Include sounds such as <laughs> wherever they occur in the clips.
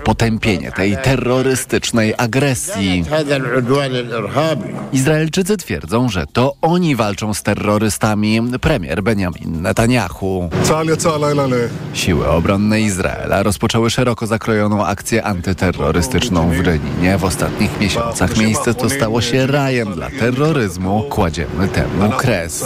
potępienie tej terrorystycznej agresji. Izraelczycy twierdzą, że to oni walczą z terrorystami. Premier Benjamin Netanyahu. Siły obronne Izraela rozpoczęły szeroko zakrojoną akcję antyterrorystyczną w Reninie. W ostatnich miesiącach miejsce to stało się rajem dla terroryzmu. Kładziemy temu kres.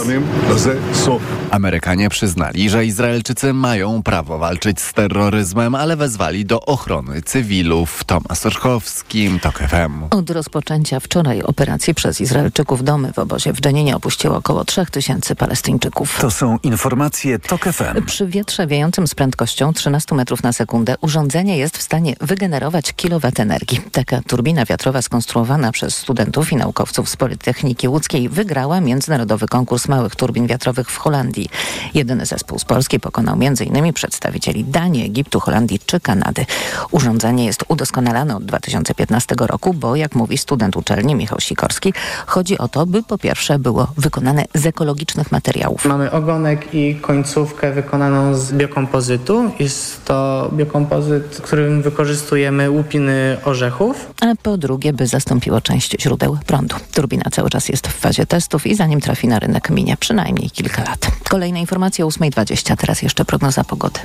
Amerykanie przyznali, że Izraelczycy mają prawo walczyć z terroryzmem, ale wezwali do ochrony cywilów. Tomasz Orchowski, TOK FM. Od rozpoczęcia wczoraj operacji przez Izraelczyków domy w obozie w Dżeninie opuściło około 3000 Palestyńczyków. To są informacje TOK FM. Przy wietrze wiejącym z prędkością 13 metrów na sekundę urządzenie jest w stanie wygenerować kilowat energii. Taka turbina wiatrowa skonstruowana przez studentów i naukowców z Politechniki Łódzkiej wygrała międzynarodowy konkurs małych turbin wiatrowych w Holandii. Jedyny zespół z Polski pokonał m.in. przedstawicieli Danii, Egiptu, Holandii czy Kanady. Urządzenie jest udoskonalane od 2015 roku, bo jak mówi student uczelni Michał Sikorski, chodzi o to, by po pierwsze było wykonane z ekologicznych materiałów. Mamy ogonek i końcówkę wykonaną z biokompozytu. Jest to biokompozyt, w którym wykorzystujemy łupiny orzechów. A po drugie, by zastąpiło część źródeł prądu. Turbina cały czas jest w fazie testów i zanim trafi na rynek minie przynajmniej kilka lat. Kolejne informacje o 8.20, teraz jeszcze prognoza pogody.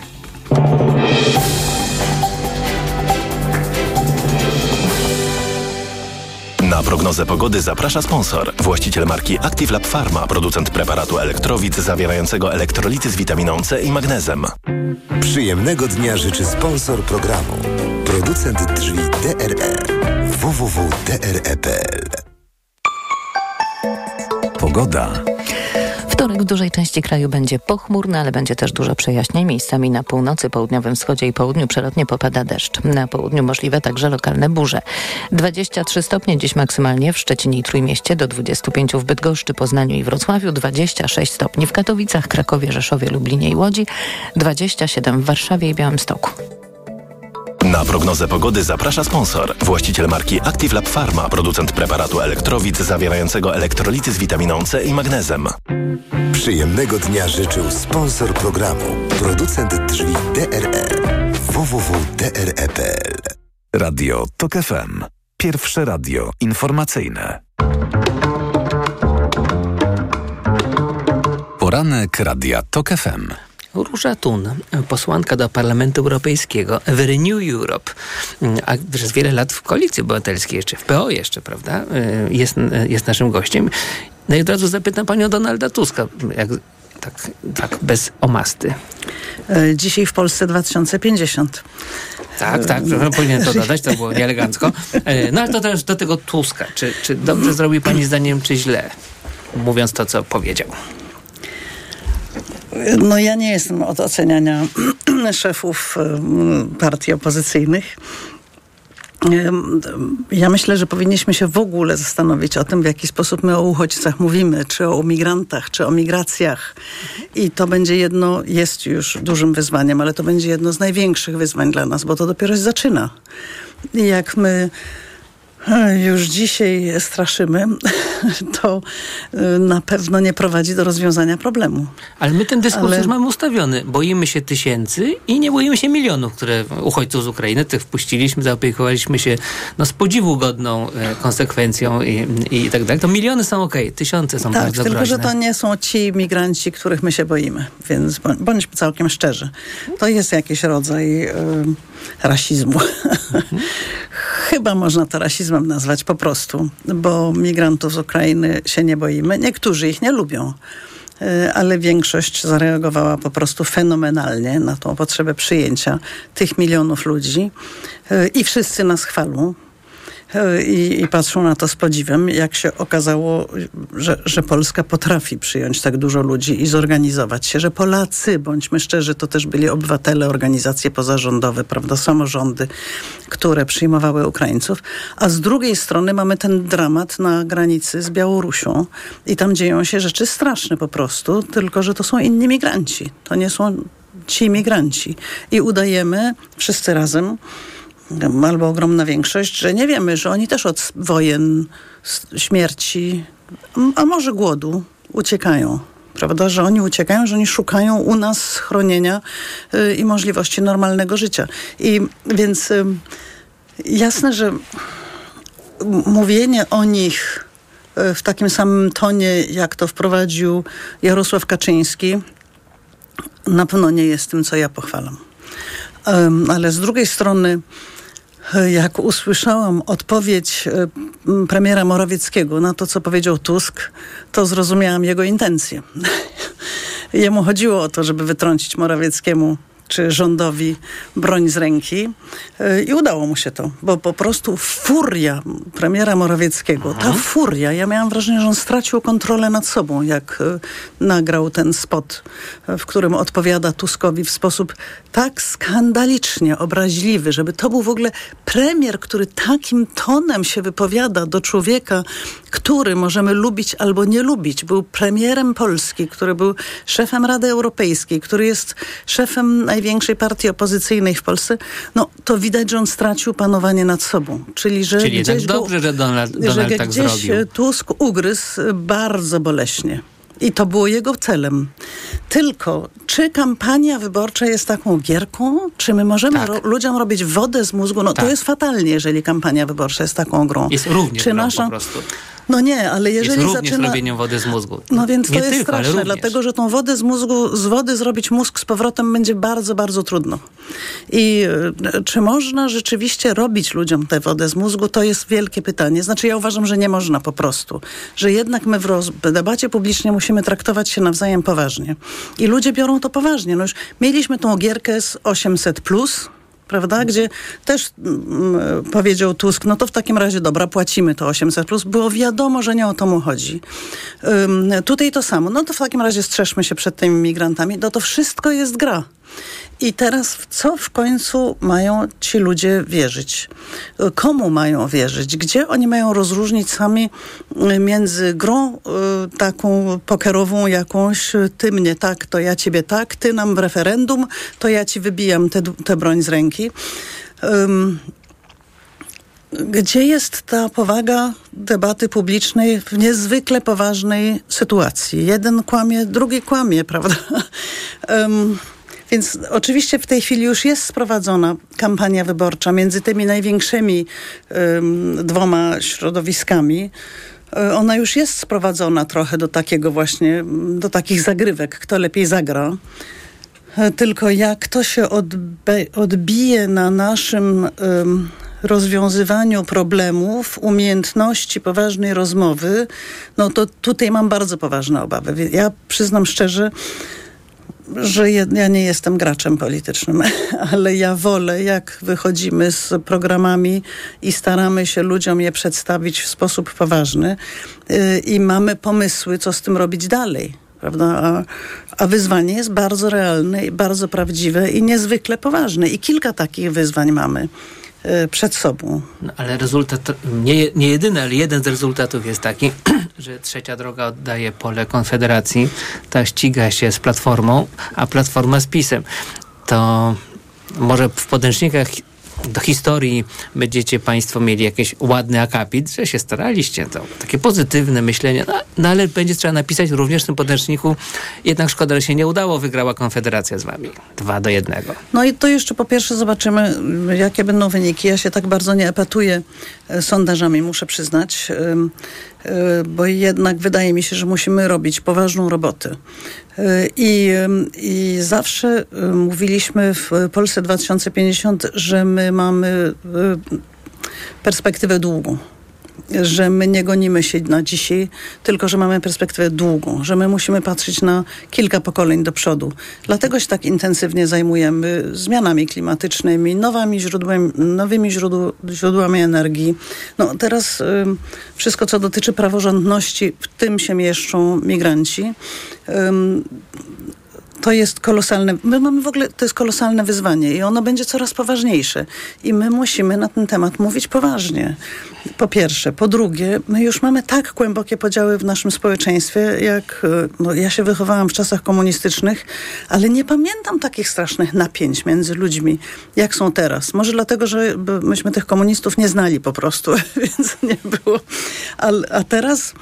Na prognozę pogody zaprasza sponsor. Właściciel marki Active Lab Pharma, producent preparatu elektrowid zawierającego elektrolity z witaminą C i magnezem. Przyjemnego dnia życzy sponsor programu. Producent drzwi DRE. www.dre.pl Pogoda. Wtorek w dużej części kraju będzie pochmurny, ale będzie też dużo przejaśnień. Miejscami na północy, południowym wschodzie i południu przelotnie popada deszcz. Na południu możliwe także lokalne burze. 23 stopnie dziś maksymalnie w Szczecinie i Trójmieście, do 25 w Bydgoszczy, Poznaniu i Wrocławiu, 26 stopni w Katowicach, Krakowie, Rzeszowie, Lublinie i Łodzi, 27 w Warszawie i Białymstoku. Na prognozę pogody zaprasza sponsor. Właściciel marki Active Lab Pharma, producent preparatu elektrowid zawierającego elektrolity z witaminą C i magnezem. Przyjemnego dnia życzył sponsor programu. Producent drzwi DRE. www.dre.pl Radio TOK FM. Pierwsze radio informacyjne. Poranek Radia TOK FM. Róża Thun, posłanka do Parlamentu Europejskiego w Renew Europe, a przez wiele lat w Koalicji Obywatelskiej, jeszcze w PO jeszcze, prawda, jest, jest naszym gościem. No i od razu zapytam panią Donalda Tuska, jak, tak, tak bez omasty. Dzisiaj w Polsce 2050. Tak, tak, powinien to <laughs> dodać, to było nieelegancko. No ale to teraz do tego Tuska. Czy, czy dobrze zrobi pani zdaniem, czy źle? Mówiąc to, co powiedział. No ja nie jestem od oceniania <clears throat> szefów partii opozycyjnych. Ja myślę, że powinniśmy się w ogóle zastanowić o tym, w jaki sposób my o uchodźcach mówimy, czy o migrantach, czy o migracjach. I to będzie jedno, jest już dużym wyzwaniem, ale to będzie jedno z największych wyzwań dla nas, bo to dopiero się zaczyna. I jak my już dzisiaj straszymy, <laughs> to na pewno nie prowadzi do rozwiązania problemu. Ale my ten dyskurs Ale... już mamy ustawiony. Boimy się tysięcy i nie boimy się milionów, które uchodźców z Ukrainy. Tych wpuściliśmy, zaopiekowaliśmy się no, z podziwu godną e, konsekwencją i, i tak dalej. To miliony są okej, okay, tysiące są tak, bardzo tylko groźne. że to nie są ci migranci, których my się boimy. Więc bądźmy całkiem szczerzy. To jest jakiś rodzaj y, rasizmu. <laughs> Chyba można to rasizmem nazwać po prostu, bo migrantów z Ukrainy się nie boimy. Niektórzy ich nie lubią ale większość zareagowała po prostu fenomenalnie na tą potrzebę przyjęcia tych milionów ludzi i wszyscy nas chwalą. I, I, patrzą na to z podziwem, jak się okazało, że, że Polska potrafi przyjąć tak dużo ludzi i zorganizować się, że Polacy, bądźmy szczerzy, to też byli obywatele, organizacje pozarządowe, prawda, samorządy, które przyjmowały Ukraińców, a z drugiej strony mamy ten dramat na granicy z Białorusią i tam dzieją się rzeczy straszne po prostu, tylko że to są inni migranci, to nie są ci migranci. I udajemy wszyscy razem, albo ogromna większość, że nie wiemy, że oni też od wojen, śmierci, a może głodu uciekają. prawda, że oni uciekają, że oni szukają u nas schronienia y, i możliwości normalnego życia. I więc y, jasne, że mówienie o nich y, w takim samym tonie, jak to wprowadził Jarosław Kaczyński, na pewno nie jest tym, co ja pochwalam. Ale z drugiej strony, jak usłyszałam odpowiedź e, premiera Morawieckiego na to, co powiedział Tusk, to zrozumiałam jego intencje. <laughs> Jemu chodziło o to, żeby wytrącić Morawieckiemu czy rządowi broń z ręki e, i udało mu się to, bo po prostu furia premiera Morawieckiego, ta mhm. furia, ja miałam wrażenie, że on stracił kontrolę nad sobą, jak e, nagrał ten spot, w którym odpowiada Tuskowi w sposób tak skandalicznie obraźliwy, żeby to był w ogóle premier, który takim tonem się wypowiada do człowieka, który możemy lubić albo nie lubić. Był premierem Polski, który był szefem Rady Europejskiej, który jest szefem największej partii opozycyjnej w Polsce, no to widać, że on stracił panowanie nad sobą. Czyli, że Czyli gdzieś tak dobrze, że Donald, Donald że tak gdzieś zrobił. Tusk ugryzł bardzo boleśnie. I to było jego celem. Tylko, czy kampania wyborcza jest taką gierką? Czy my możemy tak. ro ludziom robić wodę z mózgu? No tak. to jest fatalnie, jeżeli kampania wyborcza jest taką grą. Jest również czy grą nasza... po prostu. No nie, ale jeżeli jest również zaczyna... robieniem wody z mózgu. No więc nie to jest tylko, straszne, dlatego że tą wodę z mózgu, z wody zrobić mózg z powrotem będzie bardzo, bardzo trudno. I e, czy można rzeczywiście robić ludziom tę wodę z mózgu, to jest wielkie pytanie. Znaczy ja uważam, że nie można po prostu. Że jednak my w, roz... w debacie publicznej musimy traktować się nawzajem poważnie. I ludzie biorą to poważnie. No już mieliśmy tą gierkę z 800+, plus, prawda? Gdzie też mm, powiedział Tusk, no to w takim razie dobra, płacimy to 800+, plus. było wiadomo, że nie o to mu chodzi. Um, tutaj to samo, no to w takim razie strzeżmy się przed tymi migrantami, no to wszystko jest gra. I teraz w co w końcu mają ci ludzie wierzyć? Komu mają wierzyć? Gdzie oni mają rozróżnić sami y, między grą y, taką pokerową jakąś, ty mnie tak, to ja ciebie tak, ty nam w referendum, to ja ci wybijam tę broń z ręki. Gdzie jest ta powaga debaty publicznej w niezwykle poważnej sytuacji? Jeden kłamie, drugi kłamie, <laughs> prawda? Um, Więc oczywiście w tej chwili już jest sprowadzona kampania wyborcza między tymi największymi dwoma środowiskami. E, ona już jest sprowadzona trochę do takiego właśnie, do takich zagrywek, kto lepiej zagra. E, tylko jak to się odbije na naszym um, rozwiązywaniu problemów, umiejętności poważnej rozmowy, no to tutaj mam bardzo poważne obawy. Ja przyznam szczerze, że ja nie jestem graczem politycznym, <laughs> ale ja wolę, jak wychodzimy z programami i staramy się ludziom je przedstawić w sposób poważny yy, i mamy pomysły, co z tym robić dalej. Prawda? A, a wyzwanie jest bardzo realne, bardzo prawdziwe i niezwykle poważne. I kilka takich wyzwań mamy. Y, przed sobą. No, ale rezultat, nie, nie jedyny, ale jeden z rezultatów jest taki, <clears throat> że trzecia droga oddaje pole Konfederacji, ta ściga się z Platformą, a Platforma z PiSem. To może w podręcznikach do historii będziecie Państwo mieli jakiś ładny akapit, że się staraliście, to takie pozytywne myślenie, no, no, ale będzie trzeba napisać również w tym podręczniku, jednak szkoda, że się nie udało, wygrała Konfederacja z Wami. Dwa do jednego. No i to jeszcze po pierwsze zobaczymy, jakie będą wyniki. Ja się tak bardzo nie epatuję e, sondażami, muszę przyznać, bo jednak wydaje mi się, że musimy robić poważną robotę. I, I zawsze mówiliśmy w Polsce 2050, że my mamy perspektywę długą że my nie gonimy się na dzisiaj, tylko że mamy perspektywę długą, że my musimy patrzeć na kilka pokoleń do przodu. Dlatego się tak intensywnie zajmujemy zmianami klimatycznymi, nowymi źródłami, nowymi źródł, źródłami energii. No teraz y, wszystko, co dotyczy praworządności, w tym się mieszczą migranci. Y, to jest kolosalne, my mamy w ogóle, to jest kolosalne wyzwanie i ono będzie coraz poważniejsze. I my musimy na ten temat mówić poważnie. Po pierwsze. Po drugie, my już mamy tak głębokie podziały w naszym społeczeństwie, jak e, no, ja się wychowałam w czasach komunistycznych, ale nie pamiętam takich strasznych napięć między ludźmi, jak są teraz. Może dlatego, że myśmy tych komunistów nie znali po prostu, <laughs> więc nie było. A, a teraz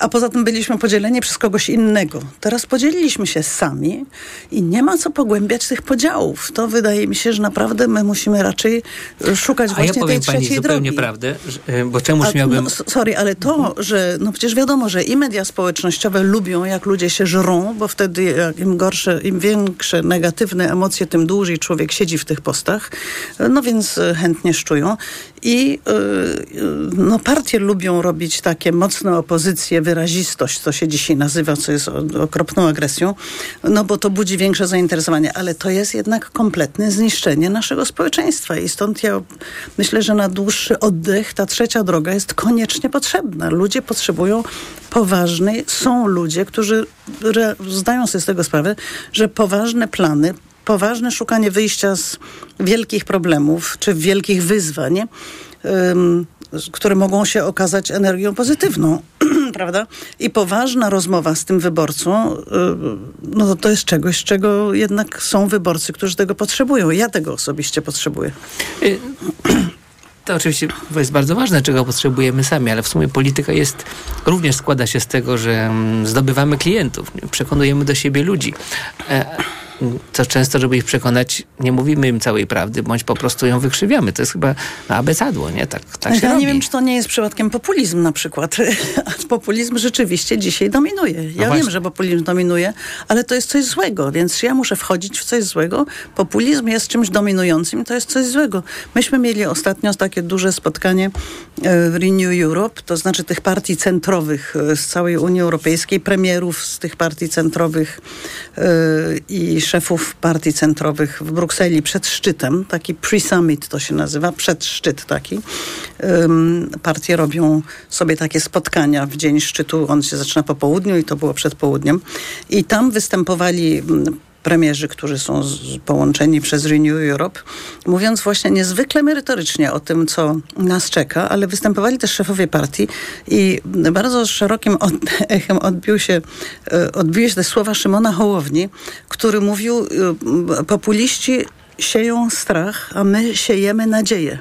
a poza tym byliśmy podzieleni przez kogoś innego. Teraz podzieliliśmy się sami i nie ma co pogłębiać tych podziałów. To wydaje mi się, że naprawdę my musimy raczej e, szukać A właśnie ja powiem tej pani trzeciej zupełnie drogi. prawdę, że- bo czemuż A, miałbym... No, sorry, ale to, że no przecież wiadomo, że i media społecznościowe lubią, jak ludzie się żrą, bo wtedy im gorsze, im większe negatywne emocje, tym dłużej człowiek siedzi w tych postach. No więc e, chętnie szczują. I e, e, no, partie lubią robić takie mocne opozycje, wyrazistość, co się dzisiaj nazywa, co jest okropną agresją, no bo to budzi większe zainteresowanie, ale to jest jednak kompletne zniszczenie naszego społeczeństwa i stąd ja myślę, że na dłuższy oddech ta trzecia droga jest koniecznie potrzebna. Ludzie potrzebują poważnej, są ludzie, którzy zdają sobie z tego sprawę, że poważne plany, poważne szukanie wyjścia z wielkich problemów czy wielkich wyzwań, które mogą się okazać energią pozytywną, <clears throat> prawda? I poważna rozmowa z tym wyborcą, y, no to jest czegoś, czego jednak są wyborcy, którzy tego potrzebują. Ja tego osobiście potrzebuję. Y, To oczywiście jest bardzo ważne, czego potrzebujemy sami, ale w sumie polityka jest, również składa się z tego, że mm, zdobywamy klientów, przekonujemy do siebie ludzi. Co często, żeby ich przekonać, nie mówimy im całej prawdy, bądź po prostu ją wykrzywiamy. To jest chyba no, abecadło, nie? Tak, tak się ja robi. nie wiem, czy to nie jest przypadkiem populizm na przykład. <laughs> Populizm rzeczywiście dzisiaj dominuje. Ja właśnie. wiem, że populizm dominuje, ale to jest coś złego, więc ja muszę wchodzić w coś złego. Populizm jest czymś dominującym i to jest coś złego. Myśmy mieli ostatnio takie duże spotkanie e, w Renew Europe, to znaczy tych partii centrowych e, z całej Unii Europejskiej, premierów z tych partii centrowych e, i szefów partii centrowych w Brukseli przed szczytem, taki pre-summit to się nazywa, przedszczyt taki. Ym, Partie robią sobie takie spotkania w dzień szczytu, on się zaczyna po południu i to było przed południem. I tam występowali mm, premierzy, którzy są połączeni przez Renew Europe, mówiąc właśnie niezwykle merytorycznie o tym, co nas czeka, ale występowali też szefowie partii i bardzo szerokim <laughs> echem odbił się, e, odbiły się te słowa Szymona Hołowni, który mówił, e, populiści sieją strach, a my siejemy nadzieję.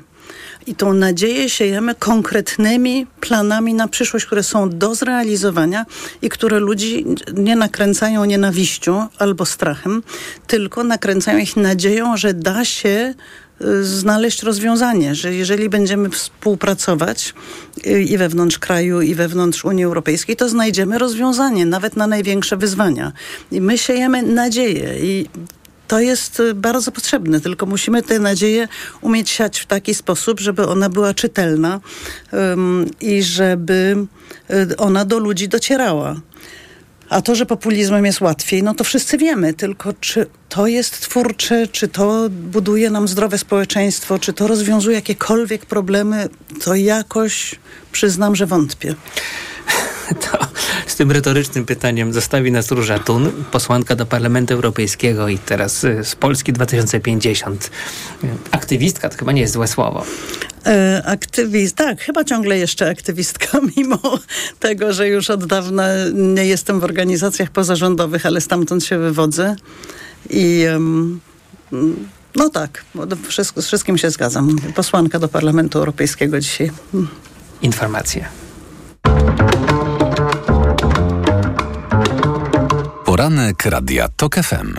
I tą nadzieję siejemy konkretnymi planami na przyszłość, które są do zrealizowania i które ludzi nie nakręcają nienawiścią albo strachem, tylko nakręcają ich nadzieją, że da się y, znaleźć rozwiązanie, że jeżeli będziemy współpracować y, i wewnątrz kraju, i wewnątrz Unii Europejskiej, to znajdziemy rozwiązanie nawet na największe wyzwania. I my siejemy nadzieję i to jest y, bardzo potrzebne, tylko musimy tę nadzieję umieć siać w taki sposób, żeby ona była czytelna ym, i żeby y, ona do ludzi docierała. A to, że populizmem jest łatwiej, no to wszyscy wiemy, tylko czy to jest twórcze, czy to buduje nam zdrowe społeczeństwo, czy to rozwiązuje jakiekolwiek problemy, to jakoś przyznam, że wątpię. <laughs> To z tym retorycznym pytaniem zostawi nas Róża Tun, posłanka do Parlamentu Europejskiego i teraz y, z Polski 2050. Y, Aktywistka to chyba nie jest złe słowo. E, aktywist, tak, chyba ciągle jeszcze aktywistka, <laughs> mimo tego, że już od dawna nie jestem w organizacjach pozarządowych, ale stamtąd się wywodzę. I mm, no tak, wszystko, z wszystkim się zgadzam. Posłanka do Parlamentu Europejskiego dzisiaj. Informacje. Poranek Radia TOK FM.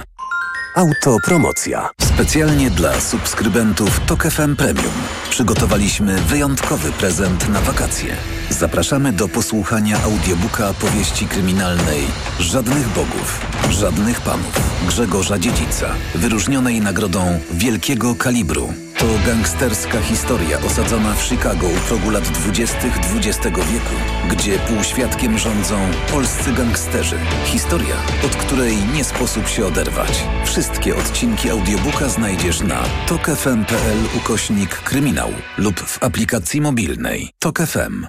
Autopromocja. Specjalnie dla subskrybentów TOK FM Premium przygotowaliśmy wyjątkowy prezent na wakacje. Zapraszamy do posłuchania audiobooka powieści kryminalnej Żadnych Bogów, Żadnych Panów Grzegorza Dziedzica, wyróżnionej nagrodą Wielkiego Kalibru. To gangsterska historia osadzona w Chicago u progu lat 20. XX wieku, gdzie półświadkiem rządzą polscy gangsterzy. Historia, od której nie sposób się oderwać. Wszystkie odcinki audiobooka znajdziesz na tokefm.pl ukośnik kryminał lub w aplikacji mobilnej. Tok FM.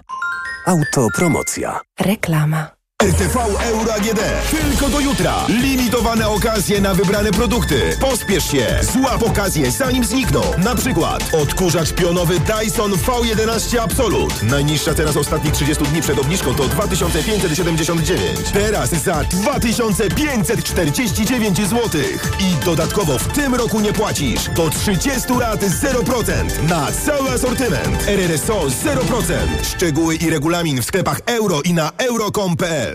Autopromocja. Reklama. RTV Euro AGD. Tylko do jutra. Limitowane okazje na wybrane produkty. Pospiesz się. Złap okazję zanim znikną. Na przykład odkurzacz pionowy Dyson V11 Absolut. Najniższa cena z ostatnich 30 dni przed obniżką to 2579. Teraz za 2549 zł. I dodatkowo w tym roku nie płacisz. Do 30 lat 0% na cały asortyment. RRSO 0%. Szczegóły i regulamin w sklepach euro i na euro.com.pl.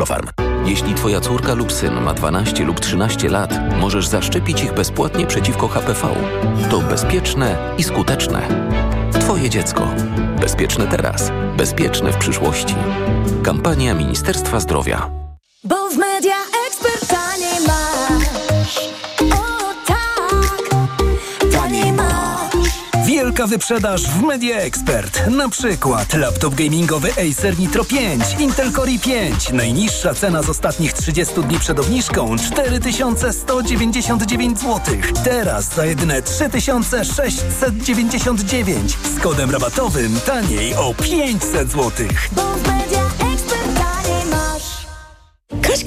Aflofarm. Jeśli twoja córka lub syn ma 12 lub 13 lat, możesz zaszczepić ich bezpłatnie przeciwko HPV. To bezpieczne i skuteczne. Twoje dziecko. Bezpieczne teraz. Bezpieczne w przyszłości. Kampania Ministerstwa Zdrowia. Bo w media ekspert Wielka wyprzedaż w Media Expert. Na przykład laptop gamingowy Acer Nitro 5, Intel Core i5. Najniższa cena z ostatnich 30 dni przed obniżką 4199 zł. Teraz za jedyne 3699 z kodem rabatowym taniej o 500 zł. Bo w media.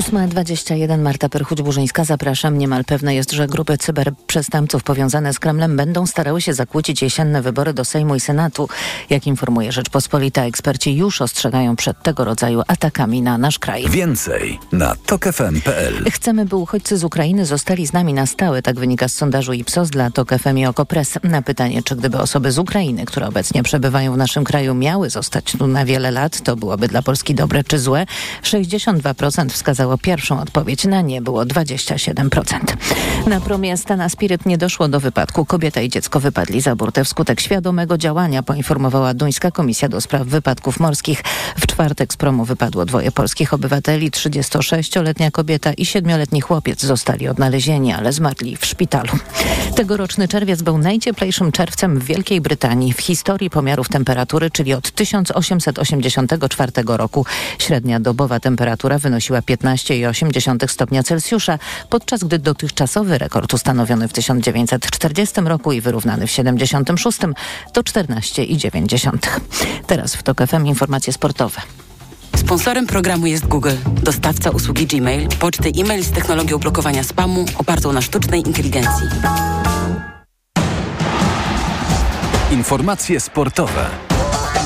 8.21 Marta Perchuć-Burzyńska. Zapraszam. Niemal pewne jest, że grupy cyberprzestępców powiązane z Kremlem będą starały się zakłócić jesienne wybory do Sejmu i Senatu. Jak informuje Rzeczpospolita, eksperci już ostrzegają przed tego rodzaju atakami na nasz kraj. Więcej na tokefm.pl. Chcemy, by uchodźcy z Ukrainy zostali z nami na stałe. Tak wynika z sondażu Ipsos dla TOK FM i Okopres. Na pytanie, czy gdyby osoby z Ukrainy, które obecnie przebywają w naszym kraju, miały zostać tu na wiele lat, to byłoby dla Polski dobre czy złe? 62% wskazało pierwszą odpowiedź, na nie było 27%. Na promie Stana Spirit nie doszło do wypadku. Kobieta i dziecko wypadli za burtę wskutek świadomego działania, poinformowała Duńska Komisja do Spraw Wypadków Morskich. W czwartek z promu wypadło dwoje polskich obywateli, 36-letnia kobieta i 7-letni chłopiec zostali odnalezieni, ale zmarli w szpitalu. Tegoroczny czerwiec był najcieplejszym czerwcem w Wielkiej Brytanii w historii pomiarów temperatury, czyli od 1884 roku. Średnia dobowa temperatura wynosiła 15,8 stopnia Celsjusza, podczas gdy dotychczasowy rekord ustanowiony w 1940 roku i wyrównany w 76 to 14,9. Teraz w TOK FM informacje sportowe. Sponsorem programu jest Google, dostawca usługi Gmail, poczty e-mail z technologią blokowania spamu opartą na sztucznej inteligencji. Informacje sportowe.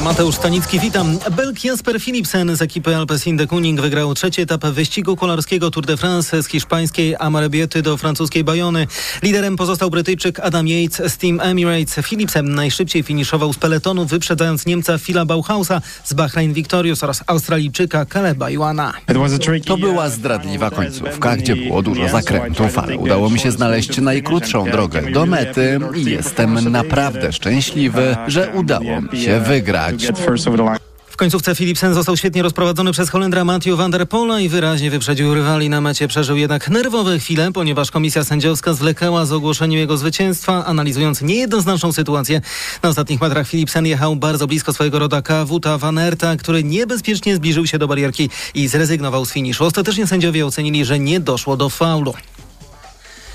Mateusz Stanicki, witam. Belg Jasper Philipsen z ekipy Alpecin de Kuning wygrał trzeci etap wyścigu kolarskiego Tour de France z hiszpańskiej Amarebiety do francuskiej Bayony. Liderem pozostał Brytyjczyk Adam Yates z Team Emirates. Philipsen najszybciej finiszował z peletonu, wyprzedzając Niemca Phila Bauhausa z Bahrain Victorious oraz Australijczyka Kaleba Iwana. To była zdradliwa końcówka, gdzie było dużo zakrętów, ale udało mi się znaleźć najkrótszą drogę do mety i jestem naprawdę szczęśliwy, że udało mi się wygrać. W końcówce Philipsen został świetnie rozprowadzony przez Holendra Matthew van der Pola i wyraźnie wyprzedził rywali na mecie. Przeżył jednak nerwowe chwile, ponieważ komisja sędziowska zwlekała z ogłoszeniem jego zwycięstwa, analizując niejednoznaczną sytuację. Na ostatnich metrach Philipsen jechał bardzo blisko swojego rodaka Wuta van Erta, który niebezpiecznie zbliżył się do barierki i zrezygnował z finiszu. Ostatecznie sędziowie ocenili, że nie doszło do faulu.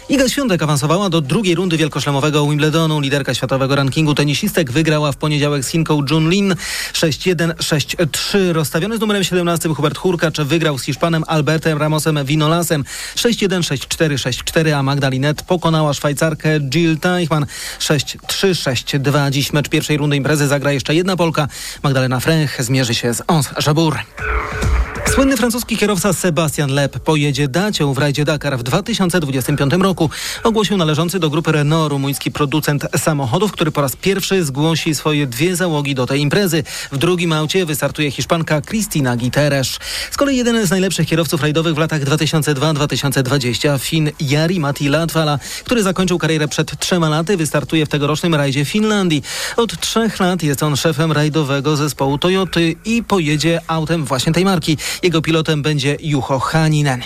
Iga Świątek awansowała do drugiej rundy wielkoszlemowego Wimbledonu. Liderka światowego rankingu tenisistek wygrała w poniedziałek z Chinką Jun Lin 6-1, 6-3. Rozstawiony z numerem 17 Hubert Hurkacz wygrał z Hiszpanem Albertem Ramosem Vinolasem 6-1, 6-4, 6-4, a Magdalinet pokonała Szwajcarkę Jill Teichmann 6-3, 6-2. Dziś mecz pierwszej rundy imprezy zagra jeszcze jedna Polka. Magdalena Fręch zmierzy się z Ons Jabur. Słynny francuski kierowca Sebastian Lep pojedzie dacią w rajdzie Dakar w 2025 roku. Ogłosił należący do grupy Renault rumuński producent samochodów, który po raz pierwszy zgłosi swoje dwie załogi do tej imprezy. W drugim aucie wystartuje Hiszpanka Cristina Guterres. Z kolei jeden z najlepszych kierowców rajdowych w latach 2002-2020 Fin Jari Matti Latvala, który zakończył karierę przed trzema laty, wystartuje w tegorocznym rajdzie Finlandii. Od trzech lat jest on szefem rajdowego zespołu Toyoty i pojedzie autem właśnie tej marki. Jego pilotem będzie Juho Haninen.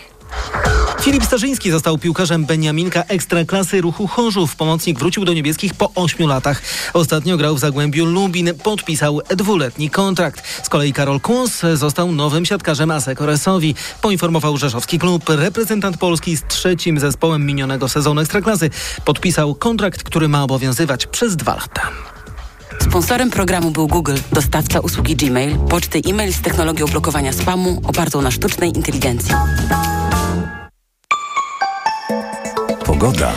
Filip Starzyński został piłkarzem Beniaminka Ekstraklasy Ruchu Chorzów. Pomocnik wrócił do niebieskich po ośmiu latach. Ostatnio grał w Zagłębiu Lubin. Podpisał dwuletni kontrakt. Z kolei Karol Kłos został nowym siatkarzem Asekoresowi. Poinformował rzeszowski klub. Reprezentant Polski z trzecim zespołem minionego sezonu Ekstraklasy podpisał kontrakt, który ma obowiązywać przez dwa lata. Sponsorem programu był Google, dostawca usługi Gmail, poczty e-mail z technologią blokowania spamu opartą na sztucznej inteligencji. Pogoda.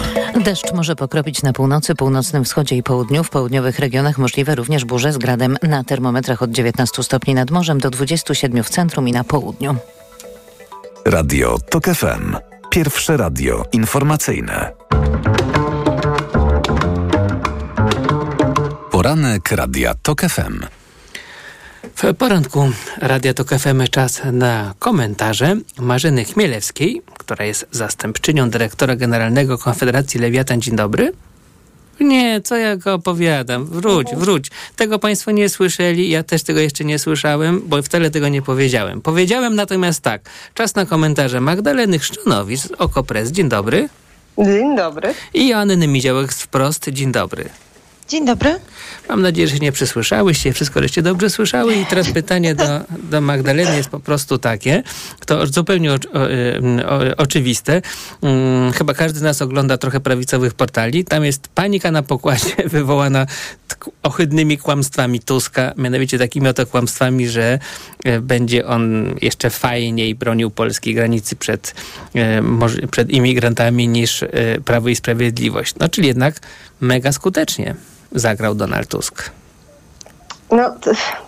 Deszcz może pokropić na północy, północnym wschodzie i południu. W południowych regionach możliwe również burze z gradem na termometrach od 19 stopni nad morzem do 27 w centrum i na południu. Radio TOK FM. Pierwsze radio informacyjne. Poranek Radia TOK FM. W poranku Radia Tok FM czas na komentarze Marzyny Chmielewskiej, która jest zastępczynią dyrektora generalnego Konfederacji Lewiatan. Dzień dobry. Nie, co ja go opowiadam? Wróć, wróć. Tego Państwo nie słyszeli, ja też tego jeszcze nie słyszałem, bo wcale tego nie powiedziałem. Powiedziałem natomiast tak. Czas na komentarze Magdaleny Chrzczonowicz z Okopres. Dzień dobry. Dzień dobry. I Joanny Miziołek z Wprost. Dzień dobry. Dzień dobry. Mam nadzieję, że się nie przysłyszałyście, wszystko żeście dobrze słyszały. I teraz pytanie do, do Magdaleny jest po prostu takie, to zupełnie o, o, o, oczywiste. Hmm, chyba każdy z nas ogląda trochę prawicowych portali. Tam jest panika na pokładzie <laughs> wywołana ohydnymi kłamstwami Tuska, mianowicie takimi oto kłamstwami, że e, będzie on jeszcze fajniej bronił polskiej granicy przed, e, przed imigrantami niż e, Prawo i Sprawiedliwość. No, czyli jednak mega skutecznie zagrał Donald Tusk. No,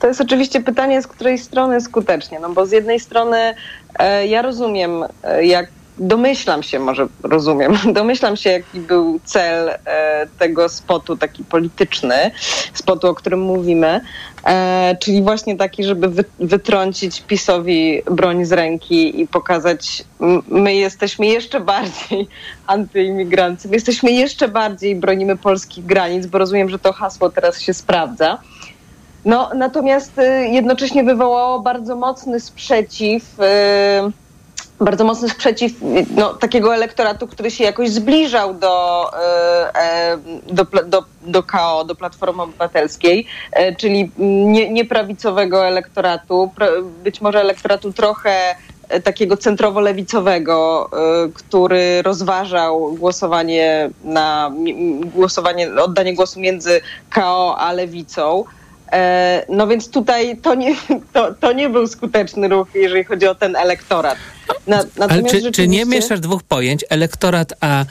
to, jest oczywiście pytanie, z której strony skutecznie, no bo z jednej strony e, ja rozumiem, e, jak domyślam się, może rozumiem, <laughs> domyślam się, jaki był cel e, tego spotu, taki polityczny, spotu, o którym mówimy, e, czyli właśnie taki, żeby wy, wytrącić PiSowi broń z ręki i pokazać, my jesteśmy jeszcze bardziej <laughs> antyimigrancy, my jesteśmy jeszcze bardziej, bronimy polskich granic, bo rozumiem, że to hasło teraz się sprawdza. No, natomiast y, jednocześnie wywołało bardzo mocny sprzeciw, bardzo mocny sprzeciw no, takiego elektoratu, który się jakoś zbliżał do, y, e, do, do, do KO, do Platformy Obywatelskiej, e, czyli nie, nieprawicowego elektoratu, pra- być może elektoratu trochę e, takiego centrowo-lewicowego, e, który rozważał głosowanie na głosowanie, oddanie głosu między KO a lewicą. E, No więc tutaj to nie, to, to nie był skuteczny ruch, jeżeli chodzi o ten elektorat. Na, Ale czy, czy nie rzeczywiście- mieszasz dwóch pojęć? Elektorat, a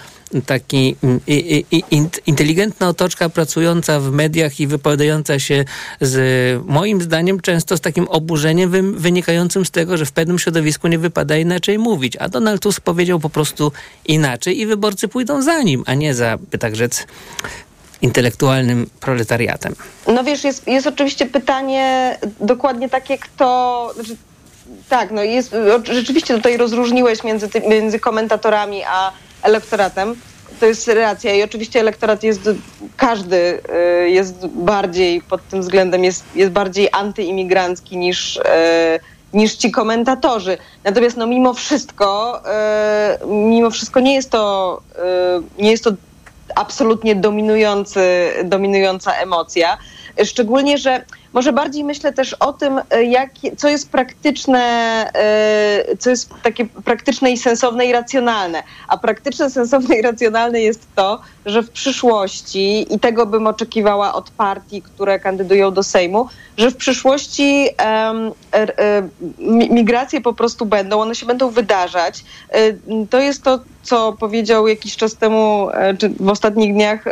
taki mm, i, i, i, int- inteligentna otoczka pracująca w mediach i wypowiadająca się z moim zdaniem często z takim oburzeniem wy, wynikającym z tego, że w pewnym środowisku nie wypada inaczej mówić. A Donald Tusk powiedział po prostu inaczej i wyborcy pójdą za nim, a nie za, by tak rzec, intelektualnym proletariatem. No wiesz, jest, jest oczywiście pytanie dokładnie takie, kto. Znaczy, tak, no jest, rzeczywiście tutaj rozróżniłeś między, ty, między komentatorami a elektoratem. To jest racja i oczywiście elektorat jest, każdy y, jest bardziej pod tym względem, jest, jest bardziej antyimigrancki niż, y, niż ci komentatorzy. Natomiast no mimo wszystko, y, mimo wszystko nie jest to, nie jest to absolutnie dominujący, dominująca emocja. Szczególnie, że może bardziej myślę też o tym, e, jak, co jest praktyczne, e, co jest takie praktyczne i sensowne i racjonalne. A praktyczne, <laughs> sensowne i racjonalne jest to, że w przyszłości, i tego bym oczekiwała od partii, które kandydują do Sejmu, że w przyszłości e, mi- migracje po prostu będą, one się będą wydarzać. To jest to, co powiedział jakiś czas temu, czy w ostatnich dniach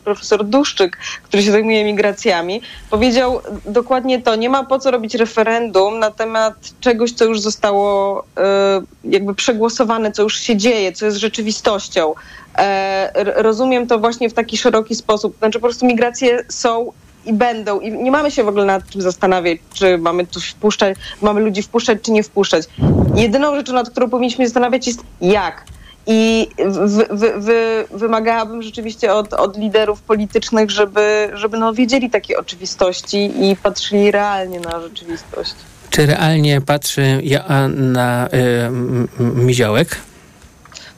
profesor Duszczyk, który się zajmuje migracjami, powiedział dokładnie to. Nie ma po co robić referendum na temat czegoś, co już zostało e, jakby przegłosowane, co już się dzieje, co jest rzeczywistością. E, rozumiem to właśnie w taki szeroki sposób. Znaczy po prostu migracje są i będą. I nie mamy się w ogóle nad czym zastanawiać, czy mamy tu wpuszczać, mamy ludzi wpuszczać, czy nie wpuszczać. Jedyną rzeczą, nad którą powinniśmy zastanawiać jest jak. I wy, wy, wy, wymagałabym rzeczywiście od, od liderów politycznych, żeby, żeby no wiedzieli takie oczywistości i patrzyli realnie na rzeczywistość. Czy realnie patrzy ja na y, Miziołek?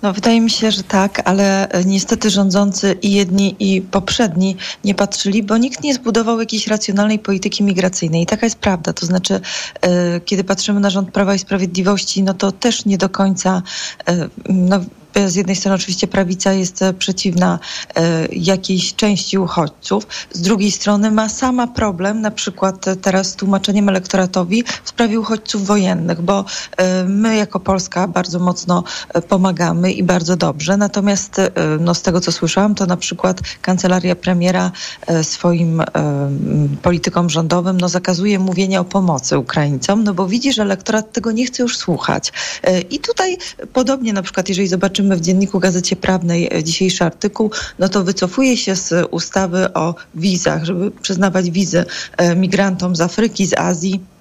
No, wydaje mi się, że tak, ale e, niestety rządzący i jedni, i poprzedni nie patrzyli, bo nikt nie zbudował jakiejś racjonalnej polityki migracyjnej. I taka jest prawda. To znaczy, e, kiedy patrzymy na rząd Prawa i Sprawiedliwości, no to też nie do końca, e, no, z jednej strony oczywiście prawica jest e, przeciwna e, jakiejś części uchodźców, z drugiej strony ma sama problem, na przykład e, teraz z tłumaczeniem elektoratowi w sprawie uchodźców wojennych, bo e, my jako Polska bardzo mocno e, pomagamy i bardzo dobrze, natomiast e, no, z tego co słyszałam, to na przykład kancelaria premiera e, swoim e, politykom rządowym no, zakazuje mówienia o pomocy Ukraińcom, no bo widzi, że elektorat tego nie chce już słuchać. E, I tutaj podobnie na przykład, jeżeli zobaczymy w Dzienniku Gazecie Prawnej e, dzisiejszy artykuł, no to wycofuje się z ustawy o wizach, żeby przyznawać wizy e, migrantom z Afryki, z Azji.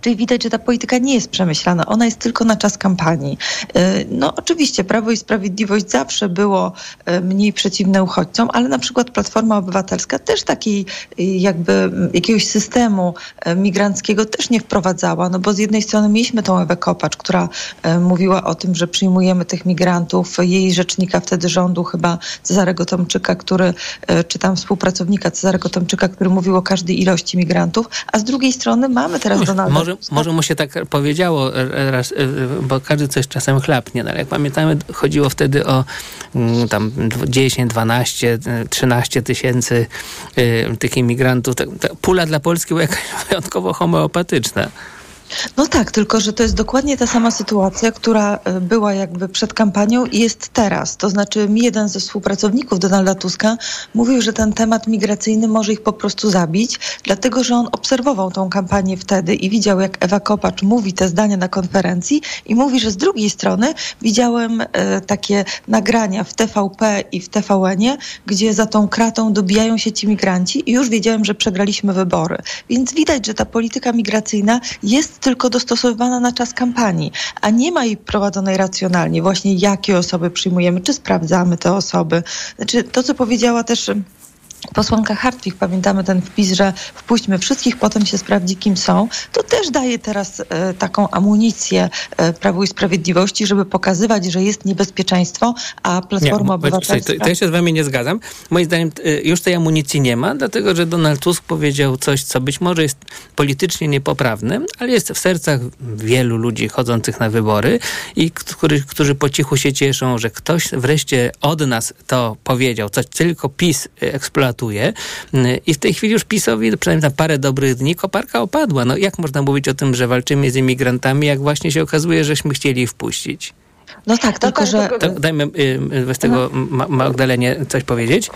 Czyli widać, że ta polityka nie jest przemyślana, ona jest tylko na czas kampanii. E, No oczywiście Prawo i Sprawiedliwość zawsze było e, mniej przeciwne uchodźcom, ale na przykład Platforma Obywatelska też takiej e, jakby jakiegoś systemu migranckiego też nie wprowadzała, no bo z jednej strony mieliśmy tą Ewę Kopacz, która mówiła o tym, że przyjmujemy tych migrantów, jej rzecznika wtedy rządu chyba Cezarego Tomczyka, który, czy tam współpracownika Cezarego Tomczyka, który mówił o każdej ilości migrantów, a z drugiej strony mamy teraz Donalda Może, może mu się tak powiedziało, e, raz, e, bo każdy coś czasem chlapnie, no ale jak pamiętamy, chodziło wtedy o mm, tam 10, 12, e, 13 tysięcy e, tych imigrantów. Ta, ta pula dla Polski była jakaś <laughs> wyjątkowo homeopatyczna. No tak, tylko że to jest dokładnie ta sama sytuacja, która e, była jakby przed kampanią i jest teraz. To znaczy mi jeden ze współpracowników Donalda Tuska mówił, że ten temat migracyjny może ich po prostu zabić, dlatego że on obserwował tą kampanię wtedy i widział, jak Ewa Kopacz mówi te zdania na konferencji i mówi, że z drugiej strony widziałem e, takie nagrania w TVP i w TVN-ie, gdzie za tą kratą dobijają się ci migranci i już wiedziałem, że przegraliśmy wybory. Więc widać, że ta polityka migracyjna jest tylko dostosowywana na czas kampanii, a nie ma jej prowadzonej racjonalnie. Właśnie jakie osoby przyjmujemy, czy sprawdzamy te osoby. Znaczy to, co powiedziała też posłanka Hartwig, pamiętamy ten wpis, że wpuśćmy wszystkich, potem się sprawdzi, kim są, to też daje teraz e, taką amunicję e, Prawu i Sprawiedliwości, żeby pokazywać, że jest niebezpieczeństwo, a Platforma bo- Obywatelska... słuchaj, To, to ja się z wami nie zgadzam. Moim zdaniem y, już tej amunicji nie ma, dlatego że Donald Tusk powiedział coś, co być może jest politycznie niepoprawne, ale jest w sercach wielu ludzi chodzących na wybory i którzy, którzy po cichu się cieszą, że ktoś wreszcie od nas to powiedział, coś tylko PiS eksploatuje. Y, I w tej chwili już PiSowi, przynajmniej na parę dobrych dni, koparka opadła. No jak można mówić o tym, że walczymy z imigrantami, jak właśnie się okazuje, żeśmy chcieli ich wpuścić? No tak, tylko że... To dajmy y, y, bez tego Ma- Magdalenie coś powiedzieć.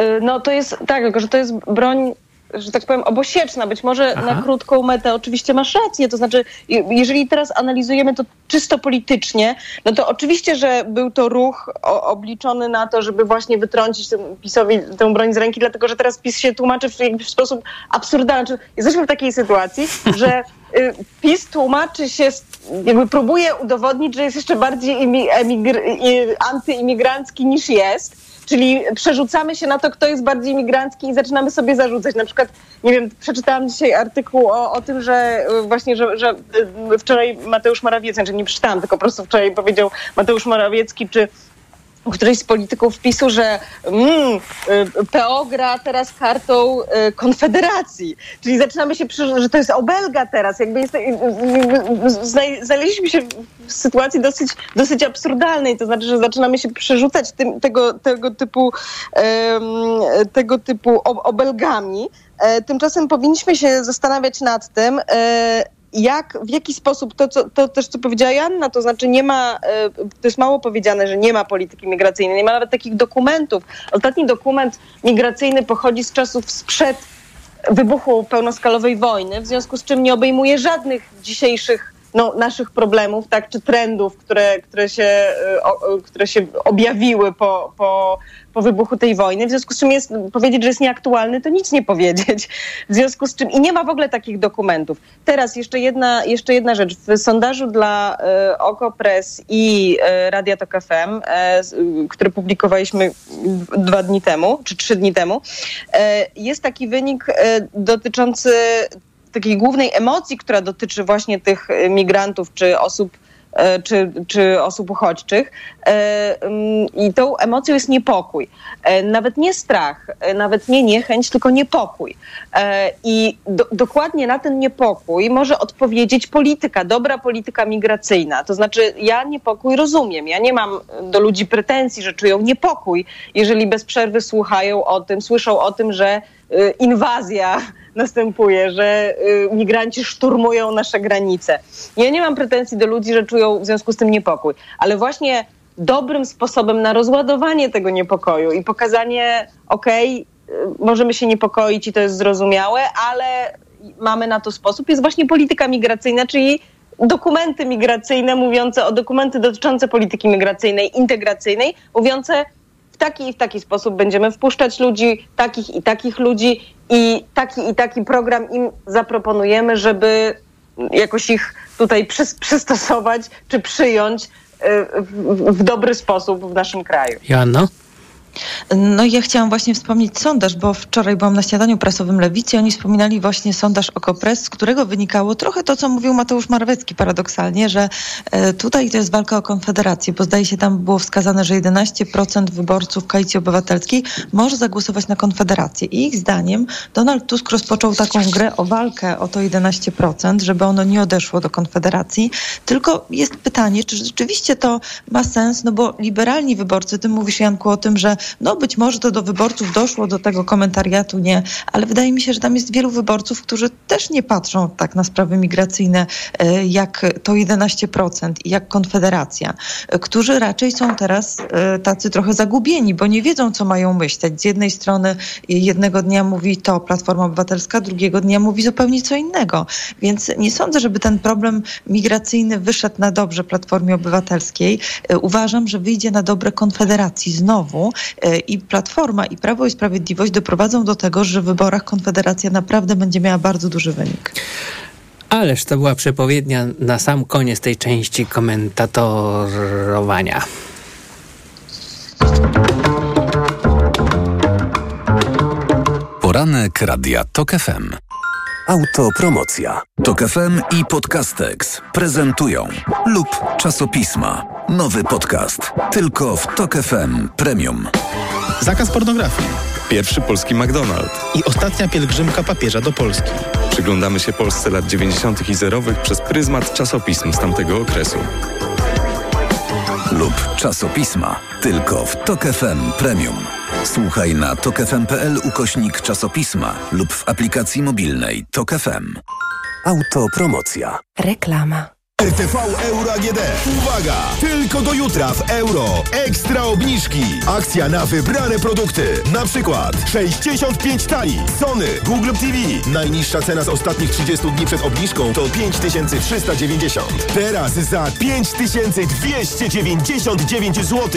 Y, No to jest tak, tylko że to jest broń, że tak powiem, obosieczna. Być może Aha. na krótką metę oczywiście masz rację. To znaczy, je- jeżeli teraz analizujemy to czysto politycznie, no to oczywiście, że był to ruch obliczony na to, żeby właśnie wytrącić PiSowi tę broń z ręki, dlatego że teraz PiS się tłumaczy w, w sposób absurdalny. Znaczy, jesteśmy w takiej sytuacji, <laughs> że y, PiS tłumaczy się, jakby próbuje udowodnić, że jest jeszcze bardziej emigr, antyimigrancki niż jest. Czyli przerzucamy się na to, kto jest bardziej imigrancki i zaczynamy sobie zarzucać. Na przykład, nie wiem, przeczytałam dzisiaj artykuł o, o tym, że y, właśnie, że, że y, wczoraj Mateusz Morawiecki, znaczy nie przeczytałam, tylko po prostu wczoraj powiedział Mateusz Morawiecki, czy któryś z polityków PiSu, że mm, y, PO gra teraz kartą y, Konfederacji. Czyli zaczynamy się, że to jest obelga teraz. Jakby jest, y, zna- znaleźliśmy się w sytuacji dosyć, dosyć absurdalnej. To znaczy, że zaczynamy się przerzucać tym, tego, tego typu, tego typu ob- obelgami. E, Tymczasem powinniśmy się zastanawiać nad tym, e, jak, w jaki sposób, to, co, to też co powiedziała Joanna, to znaczy nie ma, e, to jest mało powiedziane, że nie ma polityki migracyjnej, nie ma nawet takich dokumentów. Ostatni dokument migracyjny pochodzi z czasów sprzed wybuchu pełnoskalowej wojny, w związku z czym nie obejmuje żadnych dzisiejszych no, naszych problemów, tak, czy trendów, które, które, się, e, o, które się objawiły po, po, po wybuchu tej wojny. W związku z czym jest, powiedzieć, że jest nieaktualny, to nic nie powiedzieć. W związku z czym i nie ma w ogóle takich dokumentów. Teraz jeszcze jedna, jeszcze jedna rzecz. W sondażu dla e, Okopres i e, Radia Tok FM, e, który publikowaliśmy dwa dni temu, czy trzy dni temu, e, jest taki wynik e, dotyczący takiej głównej emocji, która dotyczy właśnie tych e, migrantów czy osób, e, czy, czy osób uchodźczych. E, mm, I tą emocją jest niepokój. E, Nawet nie strach, e, nawet nie niechęć, tylko niepokój. E, I do, dokładnie na ten niepokój może odpowiedzieć polityka, dobra polityka migracyjna. To znaczy, ja niepokój rozumiem. Ja nie mam do ludzi pretensji, że czują niepokój, jeżeli bez przerwy słuchają o tym, słyszą o tym, że y, inwazja <laughs> następuje, że y, migranci szturmują nasze granice. Ja nie mam pretensji do ludzi, że czują w związku z tym niepokój, ale właśnie dobrym sposobem na rozładowanie tego niepokoju i pokazanie, okej, y, możemy się niepokoić i to jest zrozumiałe, ale mamy na to sposób, jest właśnie polityka migracyjna, czyli dokumenty migracyjne mówiące o dokumenty dotyczące polityki migracyjnej, integracyjnej, mówiące w taki i w taki sposób będziemy wpuszczać ludzi, takich i takich ludzi i taki i taki program im zaproponujemy, żeby jakoś ich tutaj przys- przystosować czy przyjąć y, w, w dobry sposób w naszym kraju. Joanno? No ja chciałam właśnie wspomnieć sondaż, bo wczoraj byłam na śniadaniu prasowym Lewicy oni wspominali właśnie sondaż Okopres, z którego wynikało trochę to, co mówił Mateusz Morawiecki paradoksalnie, że e, tutaj to jest walka o Konfederację, bo zdaje się tam było wskazane, że 11% wyborców Koalicji Obywatelskiej może zagłosować na Konfederację. I ich zdaniem Donald Tusk rozpoczął taką grę o walkę o to 11%, żeby ono nie odeszło do Konfederacji. Tylko jest pytanie, czy rzeczywiście to ma sens, no bo liberalni wyborcy, ty mówisz Janku o tym, że no być może to do wyborców doszło, do tego komentariatu nie, ale wydaje mi się, że tam jest wielu wyborców, którzy też nie patrzą tak na sprawy migracyjne e, jak to 11% i jak Konfederacja, e, którzy raczej są teraz e, tacy trochę zagubieni, bo nie wiedzą, co mają myśleć. Z jednej strony jednego dnia mówi to Platforma Obywatelska, drugiego dnia mówi zupełnie co innego. Więc nie sądzę, żeby ten problem migracyjny wyszedł na dobrze Platformie Obywatelskiej. Uważam, że wyjdzie na dobre Konfederacji znowu i Platforma i Prawo i Sprawiedliwość doprowadzą do tego, że w wyborach Konfederacja naprawdę będzie miała bardzo duży wynik. Ależ to była przepowiednia na sam koniec tej części komentatorowania. Poranek Radia TOK FM. Autopromocja. TOK FM i Podcastex prezentują lub czasopisma. Nowy podcast. Tylko w TOK FM Premium. Zakaz pornografii. Pierwszy polski McDonald's. I ostatnia pielgrzymka papieża do Polski. Przyglądamy się Polsce lat 90. i zerowych przez pryzmat czasopism z tamtego okresu. lub czasopisma. Tylko w TOK FM Premium. Słuchaj na tokefm.pl ukośnik czasopisma lub w aplikacji mobilnej TOK FM. Autopromocja. Reklama. RTV Euro AGD. Uwaga! Tylko do jutra w euro. Ekstra obniżki. Akcja na wybrane produkty. Na przykład 65 tali. Sony, Google TV. Najniższa cena z ostatnich 30 dni przed obniżką to 5390. Teraz za 5299 zł.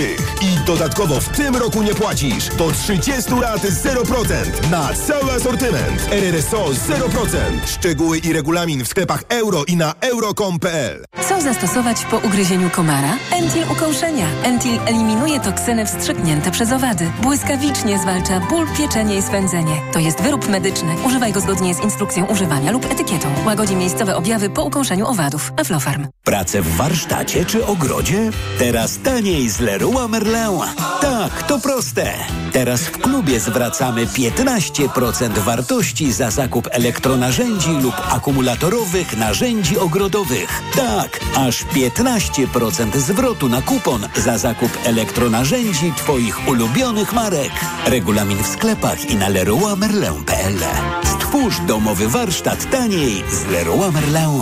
I dodatkowo w tym roku nie płacisz. Do 30 lat 0%. Na cały asortyment. RRSO 0%. Szczegóły i regulamin w sklepach euro i na euro.com.pl. Co Zastosować po ugryzieniu komara? Entil ukąszenia. Entil eliminuje toksyny wstrzyknięte przez owady. Błyskawicznie zwalcza ból, pieczenie i swędzenie. To jest wyrób medyczny. Używaj go zgodnie z instrukcją używania lub etykietą. Łagodzi miejscowe objawy po ukąszeniu owadów. Aflofarm. Pracę w warsztacie czy ogrodzie? Teraz taniej z Leroy Merlin. Tak, to proste. Teraz w klubie zwracamy 15% wartości za zakup elektronarzędzi lub akumulatorowych narzędzi ogrodowych. Tak, aż 15% zwrotu na kupon za zakup elektronarzędzi Twoich ulubionych marek. Regulamin w sklepach i na leroymerlin.pl. Stwórz domowy warsztat taniej z Leroy Merlin.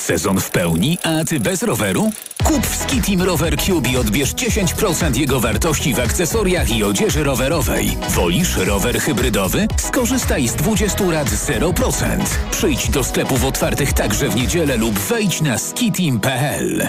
Sezon w pełni, a ty bez roweru? Kup w Skitim Rower Cube i odbierz 10% jego wartości w akcesoriach i odzieży rowerowej. Wolisz rower hybrydowy? Skorzystaj z 20 rat 0%. Przyjdź do sklepów otwartych także w niedzielę lub wejdź na skitim.pl.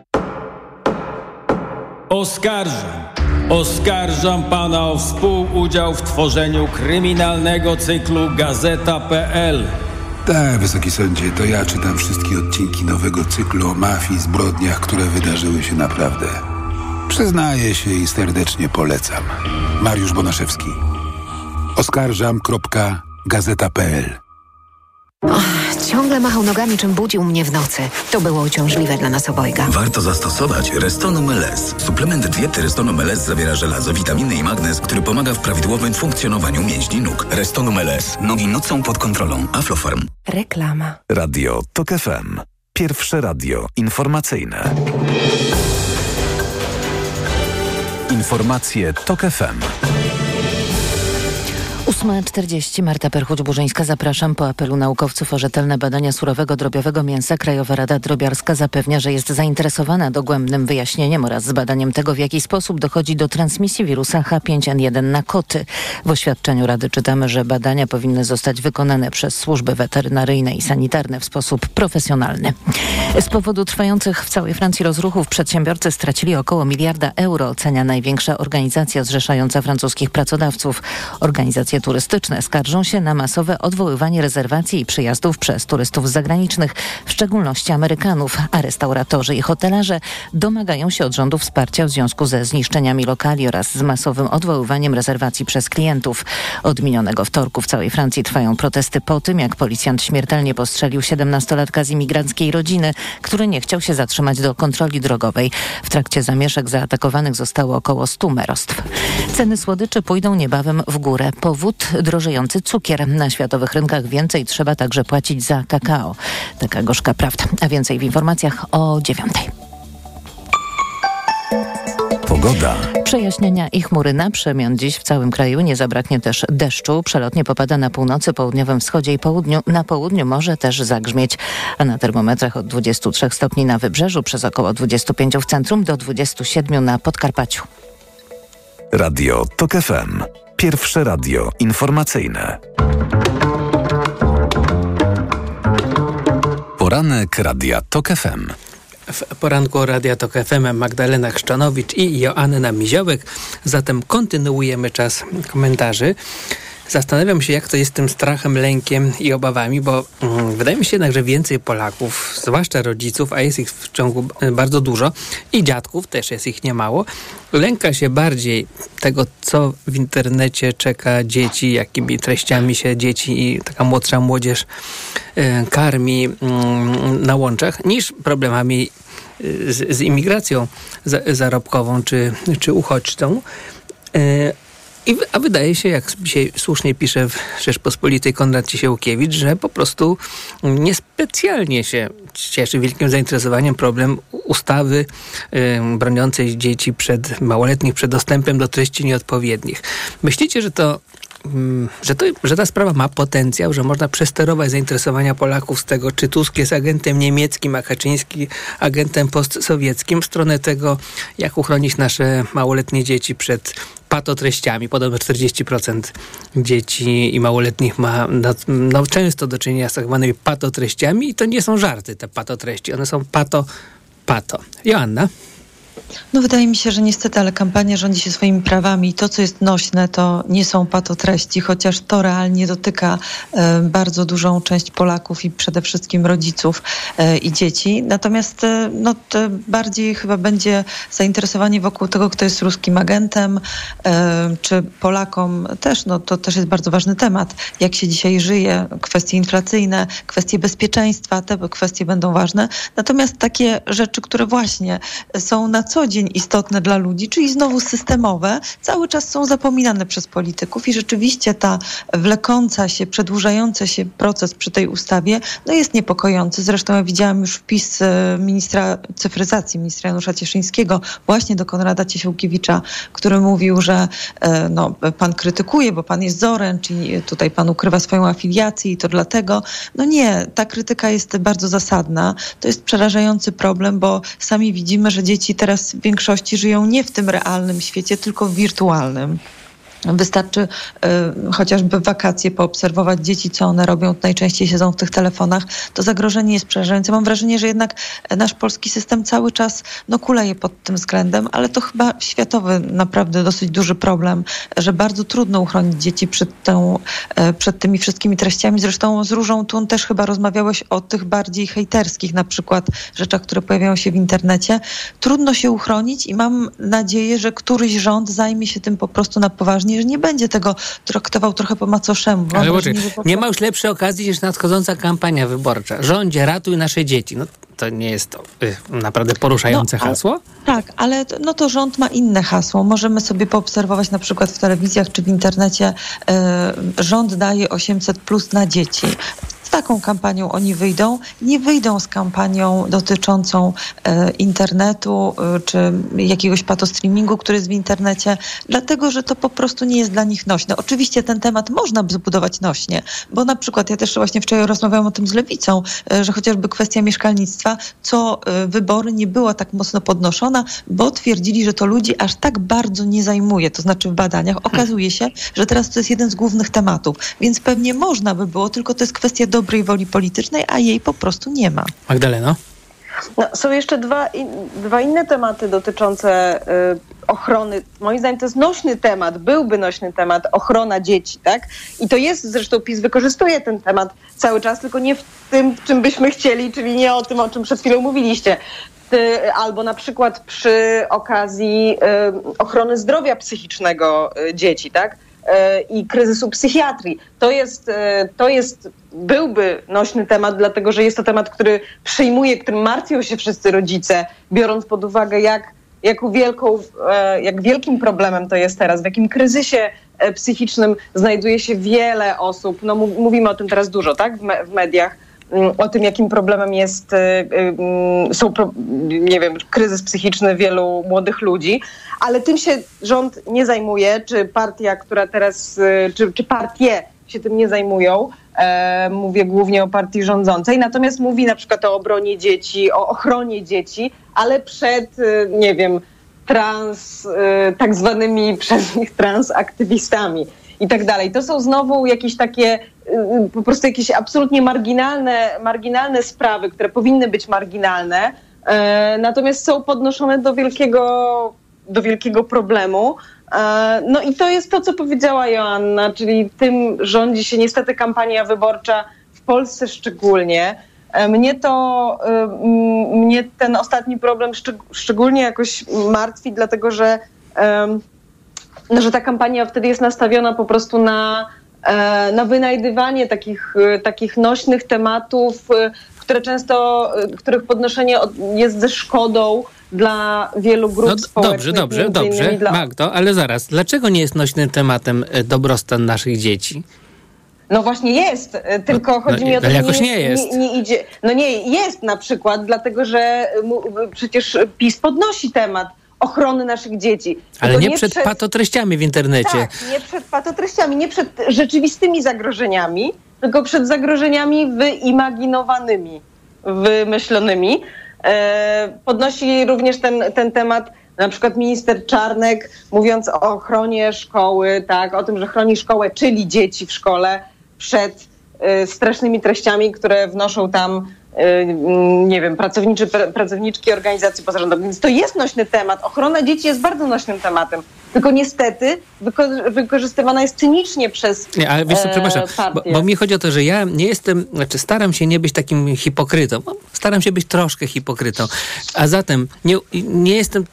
Oskarżam. Oskarżam pana o współudział w tworzeniu kryminalnego cyklu Gazeta.pl. Tak, wysoki sądzie, to ja czytam wszystkie odcinki nowego cyklu o mafii, zbrodniach, które wydarzyły się naprawdę. Przyznaję się i serdecznie polecam. Mariusz Bonaszewski. Oskarżam.gazeta.pl Ciągle machał nogami, czym budził mnie w nocy. To było uciążliwe dla nas obojga. Warto zastosować Restonum LS. Suplement diety Restonum LS zawiera żelazo, witaminy i magnez, który pomaga w prawidłowym funkcjonowaniu mięśni nóg. Restonum LS. Nogi nocą pod kontrolą. Aflofarm. Reklama. Radio TOK FM. Pierwsze radio informacyjne. Informacje TOK FM. 8.40 Marta Perchuć-Burzyńska. Zapraszam. Po apelu naukowców o rzetelne badania surowego drobiowego mięsa Krajowa Rada Drobiarska zapewnia, że jest zainteresowana dogłębnym wyjaśnieniem oraz zbadaniem tego, w jaki sposób dochodzi do transmisji wirusa H5N1 na koty. W oświadczeniu Rady czytamy, że badania powinny zostać wykonane przez służby weterynaryjne i sanitarne w sposób profesjonalny. Z powodu trwających w całej Francji rozruchów przedsiębiorcy stracili około miliarda euro, ocenia największa organizacja zrzeszająca francuskich pracodawców. Organizacje turystyczne skarżą się na masowe odwoływanie rezerwacji i przyjazdów przez turystów zagranicznych, w szczególności Amerykanów, a restauratorzy i hotelarze domagają się od rządu wsparcia w związku ze zniszczeniami lokali oraz z masowym odwoływaniem rezerwacji przez klientów. Od minionego wtorku w całej Francji trwają protesty po tym, jak policjant śmiertelnie postrzelił 17-latka z imigranckiej rodziny, który nie chciał się zatrzymać do kontroli drogowej. W trakcie zamieszek zaatakowanych zostało około 100 merostw. Ceny słodyczy pójdą niebawem w górę. Powód drożejący cukier. Na światowych rynkach więcej trzeba także płacić za kakao. Taka gorzka prawda. A więcej w informacjach o dziewiątej. Pogoda. Przejaśnienia i chmury na przemian dziś w całym kraju. Nie zabraknie też deszczu. Przelotnie popada na północy, południowym wschodzie i południu. Na południu może też zagrzmieć. A na termometrach od 23 stopni na wybrzeżu, przez około 25 w centrum do 27 na Podkarpaciu. Radio TOK FM. Pierwsze radio informacyjne. Poranek Radia TOK FM. W poranku Radia Tok FM Magdalena Chrzczanowicz i Joanna Miziołek. Zatem kontynuujemy czas komentarzy. Zastanawiam się, jak to jest z tym strachem, lękiem i obawami, bo mm, wydaje mi się jednak, że więcej Polaków, zwłaszcza rodziców, a jest ich w ciągu e, bardzo dużo, i dziadków, też jest ich niemało, lęka się bardziej tego, co w internecie czeka dzieci, jakimi treściami się dzieci i taka młodsza młodzież e, karmi mm, na łączach, niż problemami e, z, z imigracją za, zarobkową czy, czy uchodźcą. E, I, a wydaje się, jak dzisiaj słusznie pisze w Rzeczpospolitej Konrad Ciesiałkiewicz, że po prostu niespecjalnie się cieszy wielkim zainteresowaniem problem ustawy y, broniącej dzieci przed małoletnich przed dostępem do treści nieodpowiednich. Myślicie, że to że, to, że ta sprawa ma potencjał, że można przesterować zainteresowania Polaków z tego, czy Tusk jest agentem niemieckim, a Kaczyński agentem postsowieckim, w stronę tego, jak uchronić nasze małoletnie dzieci przed patotreściami. Podobno 40% dzieci i małoletnich ma no, no, często do czynienia z tak zwanymi patotreściami i to nie są żarty te patotreści, one są pato, pato. Joanna? No wydaje mi się, że niestety, ale kampania rządzi się swoimi prawami. To, co jest nośne, to nie są patotreści, chociaż to realnie dotyka e, bardzo dużą część Polaków i przede wszystkim rodziców e, i dzieci. Natomiast e, no, bardziej chyba będzie zainteresowanie wokół tego, kto jest ruskim agentem, e, czy Polakom też, no to też jest bardzo ważny temat. Jak się dzisiaj żyje, kwestie inflacyjne, kwestie bezpieczeństwa, te kwestie będą ważne. Natomiast takie rzeczy, które właśnie są na co dzień istotne dla ludzi, czyli znowu systemowe, cały czas są zapominane przez polityków i rzeczywiście ta wlekąca się, przedłużający się proces przy tej ustawie no jest niepokojący. Zresztą ja widziałam już wpis e, ministra cyfryzacji, ministra Janusza Cieszyńskiego właśnie do Konrada Ciesiłkiewicza, który mówił, że e, no, pan krytykuje, bo pan jest Zoren, czyli tutaj pan ukrywa swoją afiliację i to dlatego. No nie, ta krytyka jest bardzo zasadna. To jest przerażający problem, bo sami widzimy, że dzieci teraz w większości żyją nie w tym realnym świecie, tylko w wirtualnym. Wystarczy y, chociażby wakacje poobserwować dzieci, co one robią. Najczęściej siedzą w tych telefonach. To zagrożenie jest przerażające. Mam wrażenie, że jednak nasz polski system cały czas no, kuleje pod tym względem, ale to chyba światowy naprawdę dosyć duży problem, że bardzo trudno uchronić dzieci przed, tą, y, przed tymi wszystkimi treściami. Zresztą z Różą Tun też chyba rozmawiałeś o tych bardziej hejterskich na przykład rzeczach, które pojawiają się w internecie. Trudno się uchronić i mam nadzieję, że któryś rząd zajmie się tym po prostu na poważnie że nie będzie tego traktował trochę po macoszemu. Ale po... nie ma już lepszej okazji niż nadchodząca kampania wyborcza. Rządzie, ratuj nasze dzieci. No, to nie jest to y, naprawdę poruszające no, hasło? Tak, ale no to rząd ma inne hasło. Możemy sobie poobserwować na przykład w telewizjach czy w internecie. Y, rząd daje 800 plus na dzieci taką kampanią oni wyjdą. Nie wyjdą z kampanią dotyczącą e, internetu e, czy jakiegoś patostreamingu, który jest w internecie, dlatego że to po prostu nie jest dla nich nośne. Oczywiście ten temat można zbudować nośnie, bo na przykład ja też właśnie wczoraj rozmawiałam o tym z Lewicą, e, że chociażby kwestia mieszkalnictwa, co wybory nie była tak mocno podnoszona, bo twierdzili, że to ludzi aż tak bardzo nie zajmuje, to znaczy w badaniach. Okazuje się, że teraz to jest jeden z głównych tematów, więc pewnie można by było, tylko to jest kwestia do dobrej woli politycznej, a jej po prostu nie ma. Magdalena? No, są jeszcze dwa, in, dwa inne tematy dotyczące y, ochrony. Moim zdaniem to jest nośny temat, byłby nośny temat ochrona dzieci, tak? I to jest, zresztą PiS wykorzystuje ten temat cały czas, tylko nie w tym, czym byśmy chcieli, czyli nie o tym, o czym przed chwilą mówiliście. Albo na przykład przy okazji y, ochrony zdrowia psychicznego y, dzieci, tak? E, i kryzysu psychiatrii. To jest, e, to jest, byłby nośny temat, dlatego że jest to temat, który przyjmuje, którym martwią się wszyscy rodzice, biorąc pod uwagę, jak, jak, wielką, e, jak wielkim problemem to jest teraz, w jakim kryzysie psychicznym znajduje się wiele osób. No, mówimy o tym teraz dużo, tak, w, me, w mediach o tym, jakim problemem jest, mm, są, nie wiem, kryzys psychiczny wielu młodych ludzi, ale tym się rząd nie zajmuje, czy partia, która teraz, y, czy, czy partie się tym nie zajmują. E, mówię głównie o partii rządzącej, natomiast mówi na przykład o obronie dzieci, o ochronie dzieci, ale przed, y, nie wiem, trans, y, tak zwanymi <laughs> przez nich transaktywistami i tak dalej. To są znowu jakieś takie, y, po prostu jakieś absolutnie marginalne, marginalne sprawy, które powinny być marginalne, e, natomiast są podnoszone do wielkiego do wielkiego problemu. E, No i to jest to, co powiedziała Joanna, czyli tym rządzi się niestety kampania wyborcza w Polsce szczególnie. E, Mnie to, mnie ten ostatni problem szczeg- szczególnie jakoś martwi, dlatego że, no, że ta kampania wtedy jest nastawiona po prostu na, na wynajdywanie takich, e, takich nośnych tematów, e, które często, e, których podnoszenie od- jest ze szkodą dla wielu grup No, społecznych. dobrze, dobrze, dobrze. Dla... Magdo, ale zaraz, dlaczego nie jest nośnym tematem e, dobrostan naszych dzieci? No właśnie jest, e, tylko no chodzi i- mi o to, że jakoś nie Nie, jest. nie idzie. No nie, jest na przykład, dlatego że mu, przecież PiS podnosi temat ochrony naszych dzieci. Ale Tylko nie przed patotreściami w internecie. Tak, nie przed patotreściami, nie przed rzeczywistymi zagrożeniami, tylko przed zagrożeniami wyimaginowanymi, wymyślonymi. E, podnosi również ten, ten temat na przykład minister Czarnek, mówiąc o ochronie szkoły, tak, o tym, że chroni szkołę, czyli dzieci w szkole przed e, strasznymi treściami, które wnoszą tam nie wiem, pracowniczy, pr- pracowniczki organizacji pozarządowych. Więc to jest nośny temat. Ochrona dzieci jest bardzo nośnym tematem. Tylko niestety wyko- wykorzystywana jest cynicznie przez Nie, ale wiesz co, e, przepraszam, bo, bo mi chodzi o to, że ja nie jestem, znaczy staram się nie być takim hipokrytą. Staram się być troszkę hipokrytą. A zatem nie, nie jestem,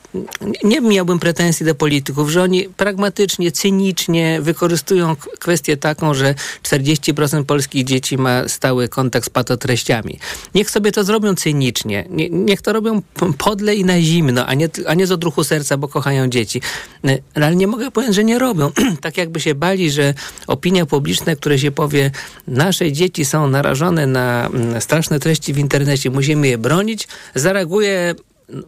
nie miałbym pretensji do polityków, że oni pragmatycznie, cynicznie wykorzystują kwestię taką, że 40% polskich dzieci ma stały kontakt z patotreściami. Niech sobie to zrobią cynicznie. Nie, niech to robią podle i na zimno, a nie, a nie z odruchu serca, bo kochają dzieci. Y, Ale nie mogę powiedzieć, że nie robią. <clears throat> tak jakby się bali, że opinia publiczna, które się powie, nasze dzieci są narażone na mm, straszne treści w internecie, musimy je bronić, zareaguje mm,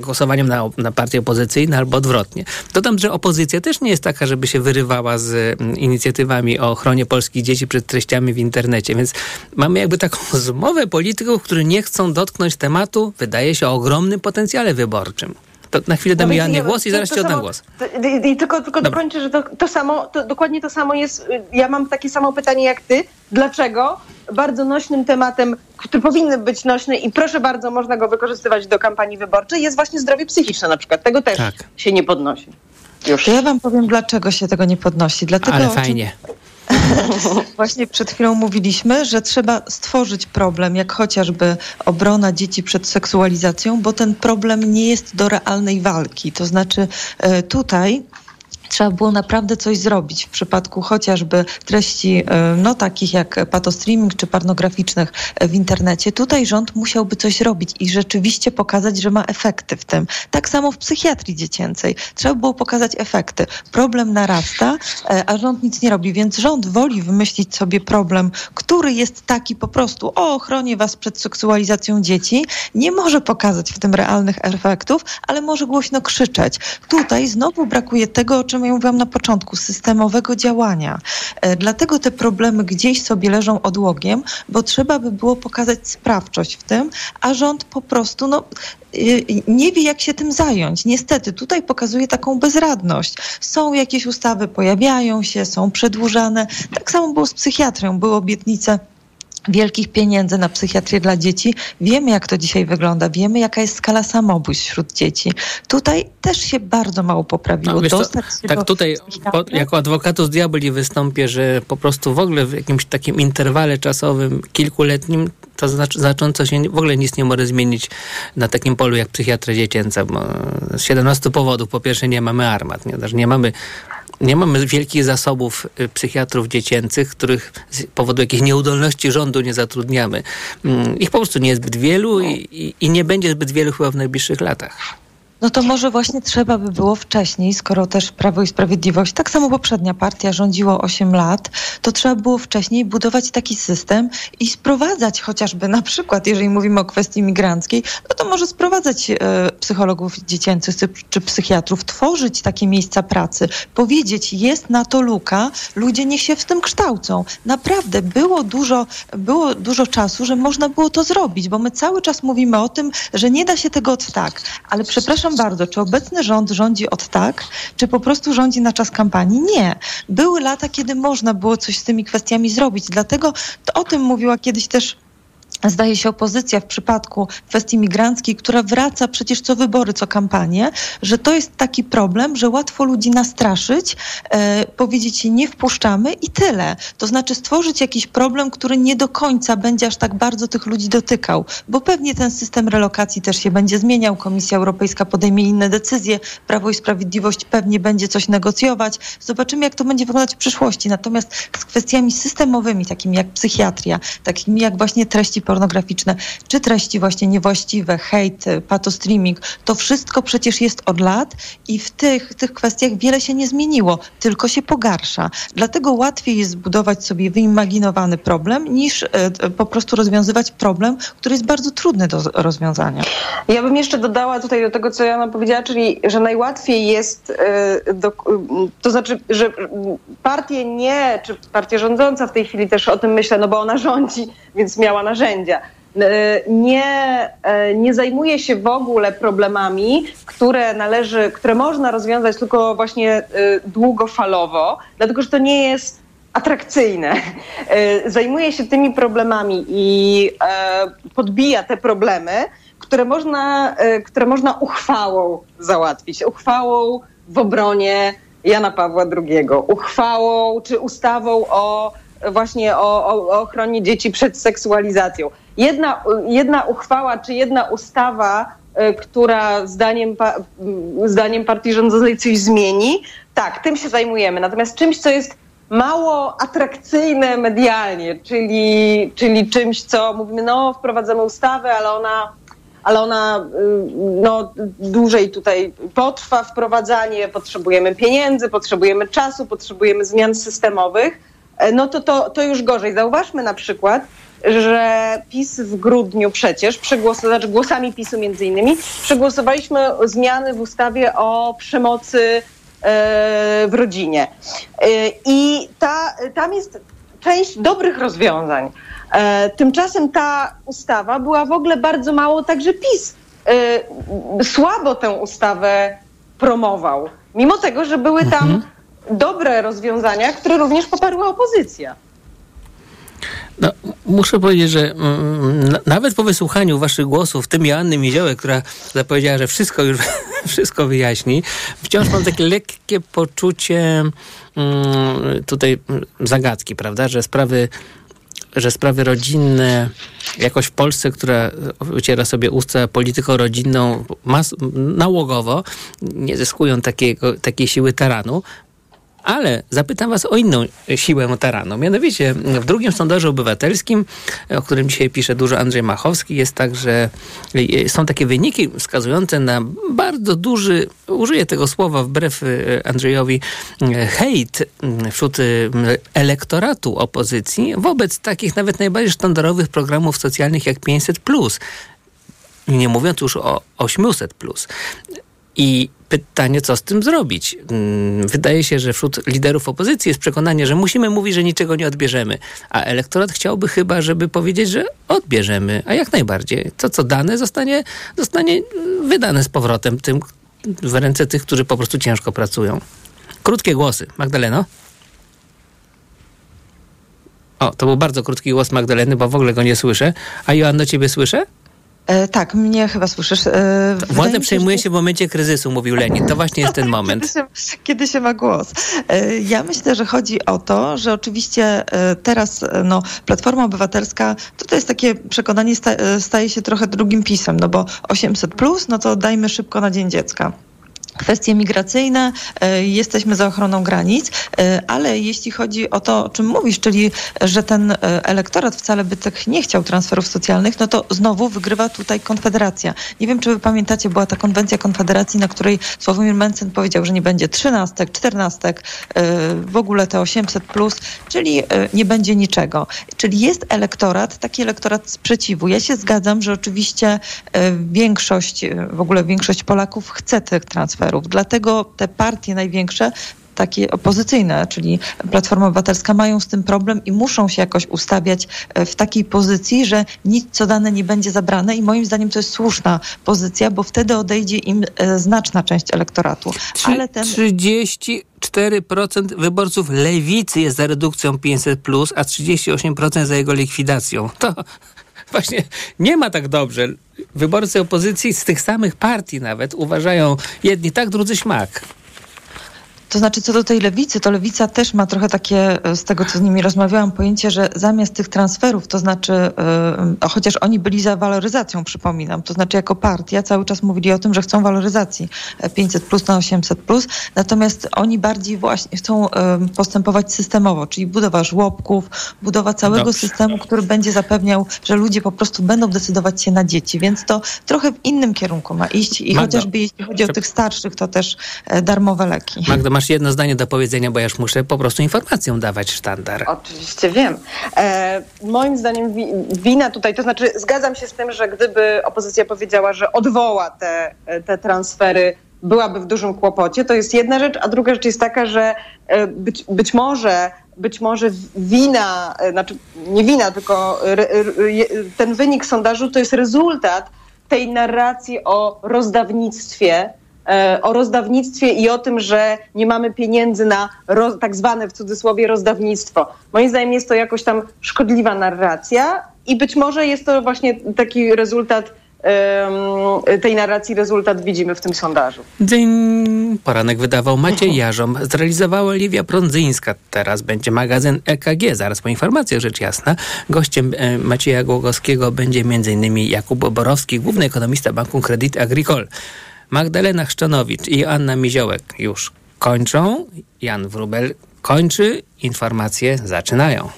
głosowaniem na, na partie opozycyjne albo odwrotnie. Dodam, że opozycja też nie jest taka, żeby się wyrywała z mm, inicjatywami o ochronie polskich dzieci przed treściami w internecie, więc mamy jakby taką <laughs> zmowę polityków, którzy nie chcą dotknąć tematu, wydaje się, o ogromnym potencjale wyborczym. To na chwilę dam No Joannie głos i zaraz to ci oddam samo- głos. to- I, i tylko tylko dokończę, że to, to samo, to, dokładnie to samo jest, y, ja mam takie samo pytanie jak ty. Dlaczego bardzo nośnym tematem, który powinien być nośny i proszę bardzo, można go wykorzystywać do kampanii wyborczej, jest właśnie zdrowie psychiczne na przykład. Tego też Tak. się nie podnosi. To ja wam powiem, dlaczego się tego nie podnosi. Dlatego, Ale czym fajnie. <laughs> Właśnie przed chwilą mówiliśmy, że trzeba stworzyć problem, jak chociażby obrona dzieci przed seksualizacją, bo ten problem nie jest do realnej walki. To znaczy e, tutaj trzeba było naprawdę coś zrobić w przypadku chociażby treści e, no, takich jak patostreaming czy pornograficznych e, w internecie. Tutaj rząd musiałby coś robić i rzeczywiście pokazać, że ma efekty w tym. Tak samo w psychiatrii dziecięcej. Trzeba było pokazać efekty. Problem narasta, e, a rząd nic nie robi, więc rząd woli wymyślić sobie problem, który jest taki po prostu o ochronie was przed seksualizacją dzieci. Nie może pokazać w tym realnych efektów, ale może głośno krzyczeć. Tutaj znowu brakuje tego, o czym ja mówiłam na początku, systemowego działania. E, Dlatego te problemy gdzieś sobie leżą odłogiem, bo trzeba by było pokazać sprawczość w tym, a rząd po prostu no, y, nie wie, jak się tym zająć. Niestety, tutaj pokazuje taką bezradność. Są jakieś ustawy, pojawiają się, są przedłużane. Tak samo było z psychiatrią. Były obietnice wielkich pieniędzy na psychiatrię dla dzieci. Wiemy, jak to dzisiaj wygląda. Wiemy, jaka jest skala samobójstw wśród dzieci. Tutaj też się bardzo mało poprawiło. No, co, tak do tutaj po, jako adwokatus diabli wystąpię, że po prostu w ogóle w jakimś takim interwale czasowym kilkuletnim to znaczy, znacząco się w ogóle nic nie może zmienić na takim polu jak psychiatra dziecięca, bo z 17 powodów po pierwsze nie mamy armat, nie, Też nie mamy nie mamy wielkich zasobów y, psychiatrów dziecięcych, których z powodu jakiejś nieudolności rządu nie zatrudniamy. Mm, Ich po prostu nie jest zbyt wielu i, i nie będzie zbyt wielu chyba w najbliższych latach. No to może właśnie trzeba by było wcześniej, skoro też Prawo i Sprawiedliwość, tak samo poprzednia partia rządziło 8 lat, to trzeba było wcześniej budować taki system i sprowadzać chociażby na przykład, jeżeli mówimy o kwestii migranckiej, no to może sprowadzać e, psychologów dziecięcych czy, czy psychiatrów, tworzyć takie miejsca pracy, powiedzieć, jest na to luka, ludzie niech się w tym kształcą. Naprawdę było dużo, było dużo czasu, że można było to zrobić, bo my cały czas mówimy o tym, że nie da się tego od tak. Ale przepraszam bardzo, czy obecny rząd rządzi od tak, czy po prostu rządzi na czas kampanii? Nie. Były lata, kiedy można było coś z tymi kwestiami zrobić. Dlatego to o tym mówiła kiedyś też zdaje się, opozycja w przypadku kwestii migranckiej, która wraca przecież co wybory, co kampanie, że to jest taki problem, że łatwo ludzi nastraszyć, e, powiedzieć nie wpuszczamy i tyle. To znaczy stworzyć jakiś problem, który nie do końca będzie aż tak bardzo tych ludzi dotykał, bo pewnie ten system relokacji też się będzie zmieniał. Komisja Europejska podejmie inne decyzje, Prawo i Sprawiedliwość pewnie będzie coś negocjować. Zobaczymy, jak to będzie wyglądać w przyszłości. Natomiast z kwestiami systemowymi, takimi jak psychiatria, takimi jak właśnie treści pornograficzne, czy treści właśnie niewłaściwe, hejt, patostreaming, to wszystko przecież jest od lat i w tych, tych kwestiach wiele się nie zmieniło, tylko się pogarsza. Dlatego łatwiej jest zbudować sobie wyimaginowany problem, niż e, po prostu rozwiązywać problem, który jest bardzo trudny do rozwiązania. Ja bym jeszcze dodała tutaj do tego, co Jana powiedziała, czyli że najłatwiej jest, e, do, to znaczy, że partie nie, czy partia rządząca w tej chwili też o tym myślę, no bo ona rządzi, więc miała narzędzia. e, Nie, e, nie zajmuje się w ogóle problemami, które należy, które można rozwiązać tylko właśnie e, długofalowo, dlatego że to nie jest atrakcyjne. Zajmuje się tymi problemami i podbija te problemy, które można, które można uchwałą załatwić. Uchwałą w obronie Jana Pawła II, uchwałą czy ustawą o właśnie o, o, ochronie dzieci przed seksualizacją. Jedna, jedna uchwała czy jedna ustawa, e, która zdaniem, zdaniem partii rządzącej coś zmieni, tak, tym się zajmujemy. Natomiast czymś, co jest mało atrakcyjne medialnie, czyli, czyli czymś, co mówimy, no wprowadzamy ustawę, ale ona, ale ona y, no, dłużej tutaj potrwa wprowadzanie, potrzebujemy pieniędzy, potrzebujemy czasu, potrzebujemy zmian systemowych, no to, to, to już gorzej. Zauważmy na przykład, że PiS w grudniu przecież, znaczy głosami PiSu między innymi, przegłosowaliśmy zmiany w ustawie o przemocy e, w rodzinie. E, I ta, tam jest część dobrych rozwiązań. E, Tymczasem ta ustawa była w ogóle bardzo mało, także PiS e, słabo tę ustawę promował. Mimo tego, że były tam dobre rozwiązania, które również poparła opozycja. No, muszę powiedzieć, że mm, na- nawet po wysłuchaniu waszych głosów, w tym Joanny Miziołek, która zapowiedziała, że wszystko już <laughs> wszystko wyjaśni, wciąż mam takie lekkie poczucie mm, tutaj mm, zagadki, prawda, że sprawy że sprawy rodzinne jakoś w Polsce, która wyciera sobie usta polityką rodzinną mas- nałogowo, nie zyskują takiego, takiej siły taranu. Ale zapytam Was o inną siłę taranu. Mianowicie w drugim sondażu obywatelskim, o którym dzisiaj pisze dużo Andrzej Machowski, jest tak, że są takie wyniki wskazujące na bardzo duży, użyję tego słowa wbrew e, Andrzejowi, e, hejt wśród e, elektoratu opozycji wobec takich nawet najbardziej sztandarowych programów socjalnych jak 500. Nie mówiąc już o 800. I pytanie, co z tym zrobić? Mm, Wydaje się, że wśród liderów opozycji jest przekonanie, że musimy mówić, że niczego nie odbierzemy. A elektorat chciałby chyba, żeby powiedzieć, że odbierzemy. A jak najbardziej. To, co dane, zostanie, zostanie wydane z powrotem tym, w ręce tych, którzy po prostu ciężko pracują. Krótkie głosy. Magdaleno? O, to był bardzo krótki głos Magdaleny, bo w ogóle go nie słyszę. A Joanno, ciebie słyszę? E, tak, mnie chyba słyszysz. E, Władzę przejmuje się w momencie kryzysu, mówił Lenin. To właśnie jest ten <laughs> moment. Kiedy się, kiedy się ma głos. E, Ja myślę, że chodzi o to, że oczywiście e, teraz no, Platforma Obywatelska, to jest takie przekonanie, sta, staje się trochę drugim pisem, no bo 800 plus, no to dajmy szybko na Dzień Dziecka. Kwestie migracyjne, e, jesteśmy za ochroną granic, e, ale jeśli chodzi o to, o czym mówisz, czyli że ten e, elektorat wcale by tak nie chciał transferów socjalnych, no to znowu wygrywa tutaj Konfederacja. Nie wiem, czy wy pamiętacie, była ta konwencja Konfederacji, na której Sławomir Mencen powiedział, że nie będzie trzynastek, czternastek, w ogóle te 800 plus, czyli nie będzie niczego. Czyli jest elektorat, taki elektorat sprzeciwu. Ja się zgadzam, że oczywiście większość, w ogóle większość Polaków chce tych transferów. Dlatego te partie największe takie opozycyjne, czyli Platforma Obywatelska mają z tym problem i muszą się jakoś ustawiać e, w takiej pozycji, że nic co dane nie będzie zabrane i moim zdaniem to jest słuszna pozycja, bo wtedy odejdzie im e, znaczna część elektoratu. Ale ten 34% wyborców lewicy jest za redukcją 500, a 38% za jego likwidacją. To, właśnie nie ma tak dobrze. Wyborcy opozycji z tych samych partii nawet uważają jedni tak, drudzy śmak. To znaczy, co do tej lewicy, to lewica też ma trochę takie, e, z tego co z nimi rozmawiałam, pojęcie, że zamiast tych transferów, to znaczy, yy, chociaż oni byli za waloryzacją, przypominam, to znaczy jako partia cały czas mówili o tym, że chcą waloryzacji 500 plus na 800 plus, natomiast oni bardziej właśnie chcą yy, postępować systemowo, czyli budowa żłobków, budowa całego Dobrze. systemu, który będzie zapewniał, że ludzie po prostu będą decydować się na dzieci, więc to trochę w innym kierunku ma iść i Magda, chociażby jeśli chodzi o tych starszych, to też e, darmowe leki. Magda, masz jedno zdanie do powiedzenia, bo ja już muszę po prostu informacją dawać sztandar. Oczywiście wiem. E, moim zdaniem wi wina tutaj, to znaczy zgadzam się z tym, że gdyby opozycja powiedziała, że odwoła te, te transfery, byłaby w dużym kłopocie. To jest jedna rzecz, a druga rzecz jest taka, że e, być, być może być może wina, e, znaczy nie wina, tylko ten wynik sondażu to jest rezultat tej narracji o rozdawnictwie, o rozdawnictwie i o tym, że nie mamy pieniędzy na roz, tak zwane w cudzysłowie rozdawnictwo. Moim zdaniem jest to jakoś tam szkodliwa narracja i być może jest to właśnie taki rezultat tej narracji, rezultat widzimy w tym sondażu. Dzyń. Poranek wydawał Maciej Jarzom, zrealizowała Liwia Prądzyńska. Teraz będzie magazyn EKG, zaraz po informacjach, rzecz jasna. Gościem e, Macieja Głogowskiego będzie m.in. Jakub Borowski, główny ekonomista Banku Credit Agricole. Magdalena Chrzczanowicz i Anna Miziołek już kończą. Jan Wrubel kończy. Informacje zaczynają.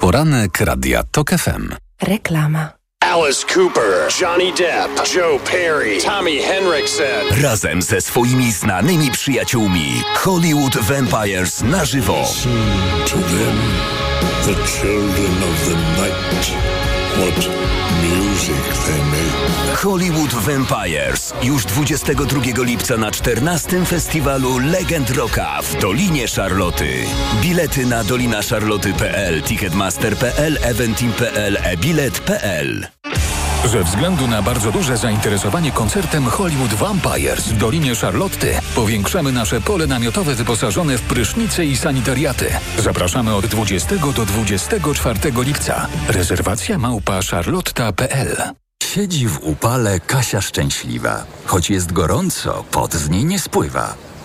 Poranek Radia TOK FM. Reklama. Alice Cooper, Johnny Depp, Joe Perry, Tommy Henriksen. Razem ze swoimi znanymi przyjaciółmi Hollywood Vampires na żywo. To them, the children of the night, what music they make. Hollywood Vampires już 22 lipca na 14 festiwalu Legend Rocka w Dolinie Szarloty. Bilety na dolinaszarloty.pl, ticketmaster.pl, eventim.pl, e-bilet.pl. Ze względu na bardzo duże zainteresowanie koncertem Hollywood Vampires w Dolinie Charlotty powiększamy nasze pole namiotowe wyposażone w prysznice i sanitariaty. Zapraszamy od 20 do 24 lipca. Rezerwacja małpa charlotta.pl Siedzi w upale Kasia szczęśliwa. Choć jest gorąco, pot z niej nie spływa.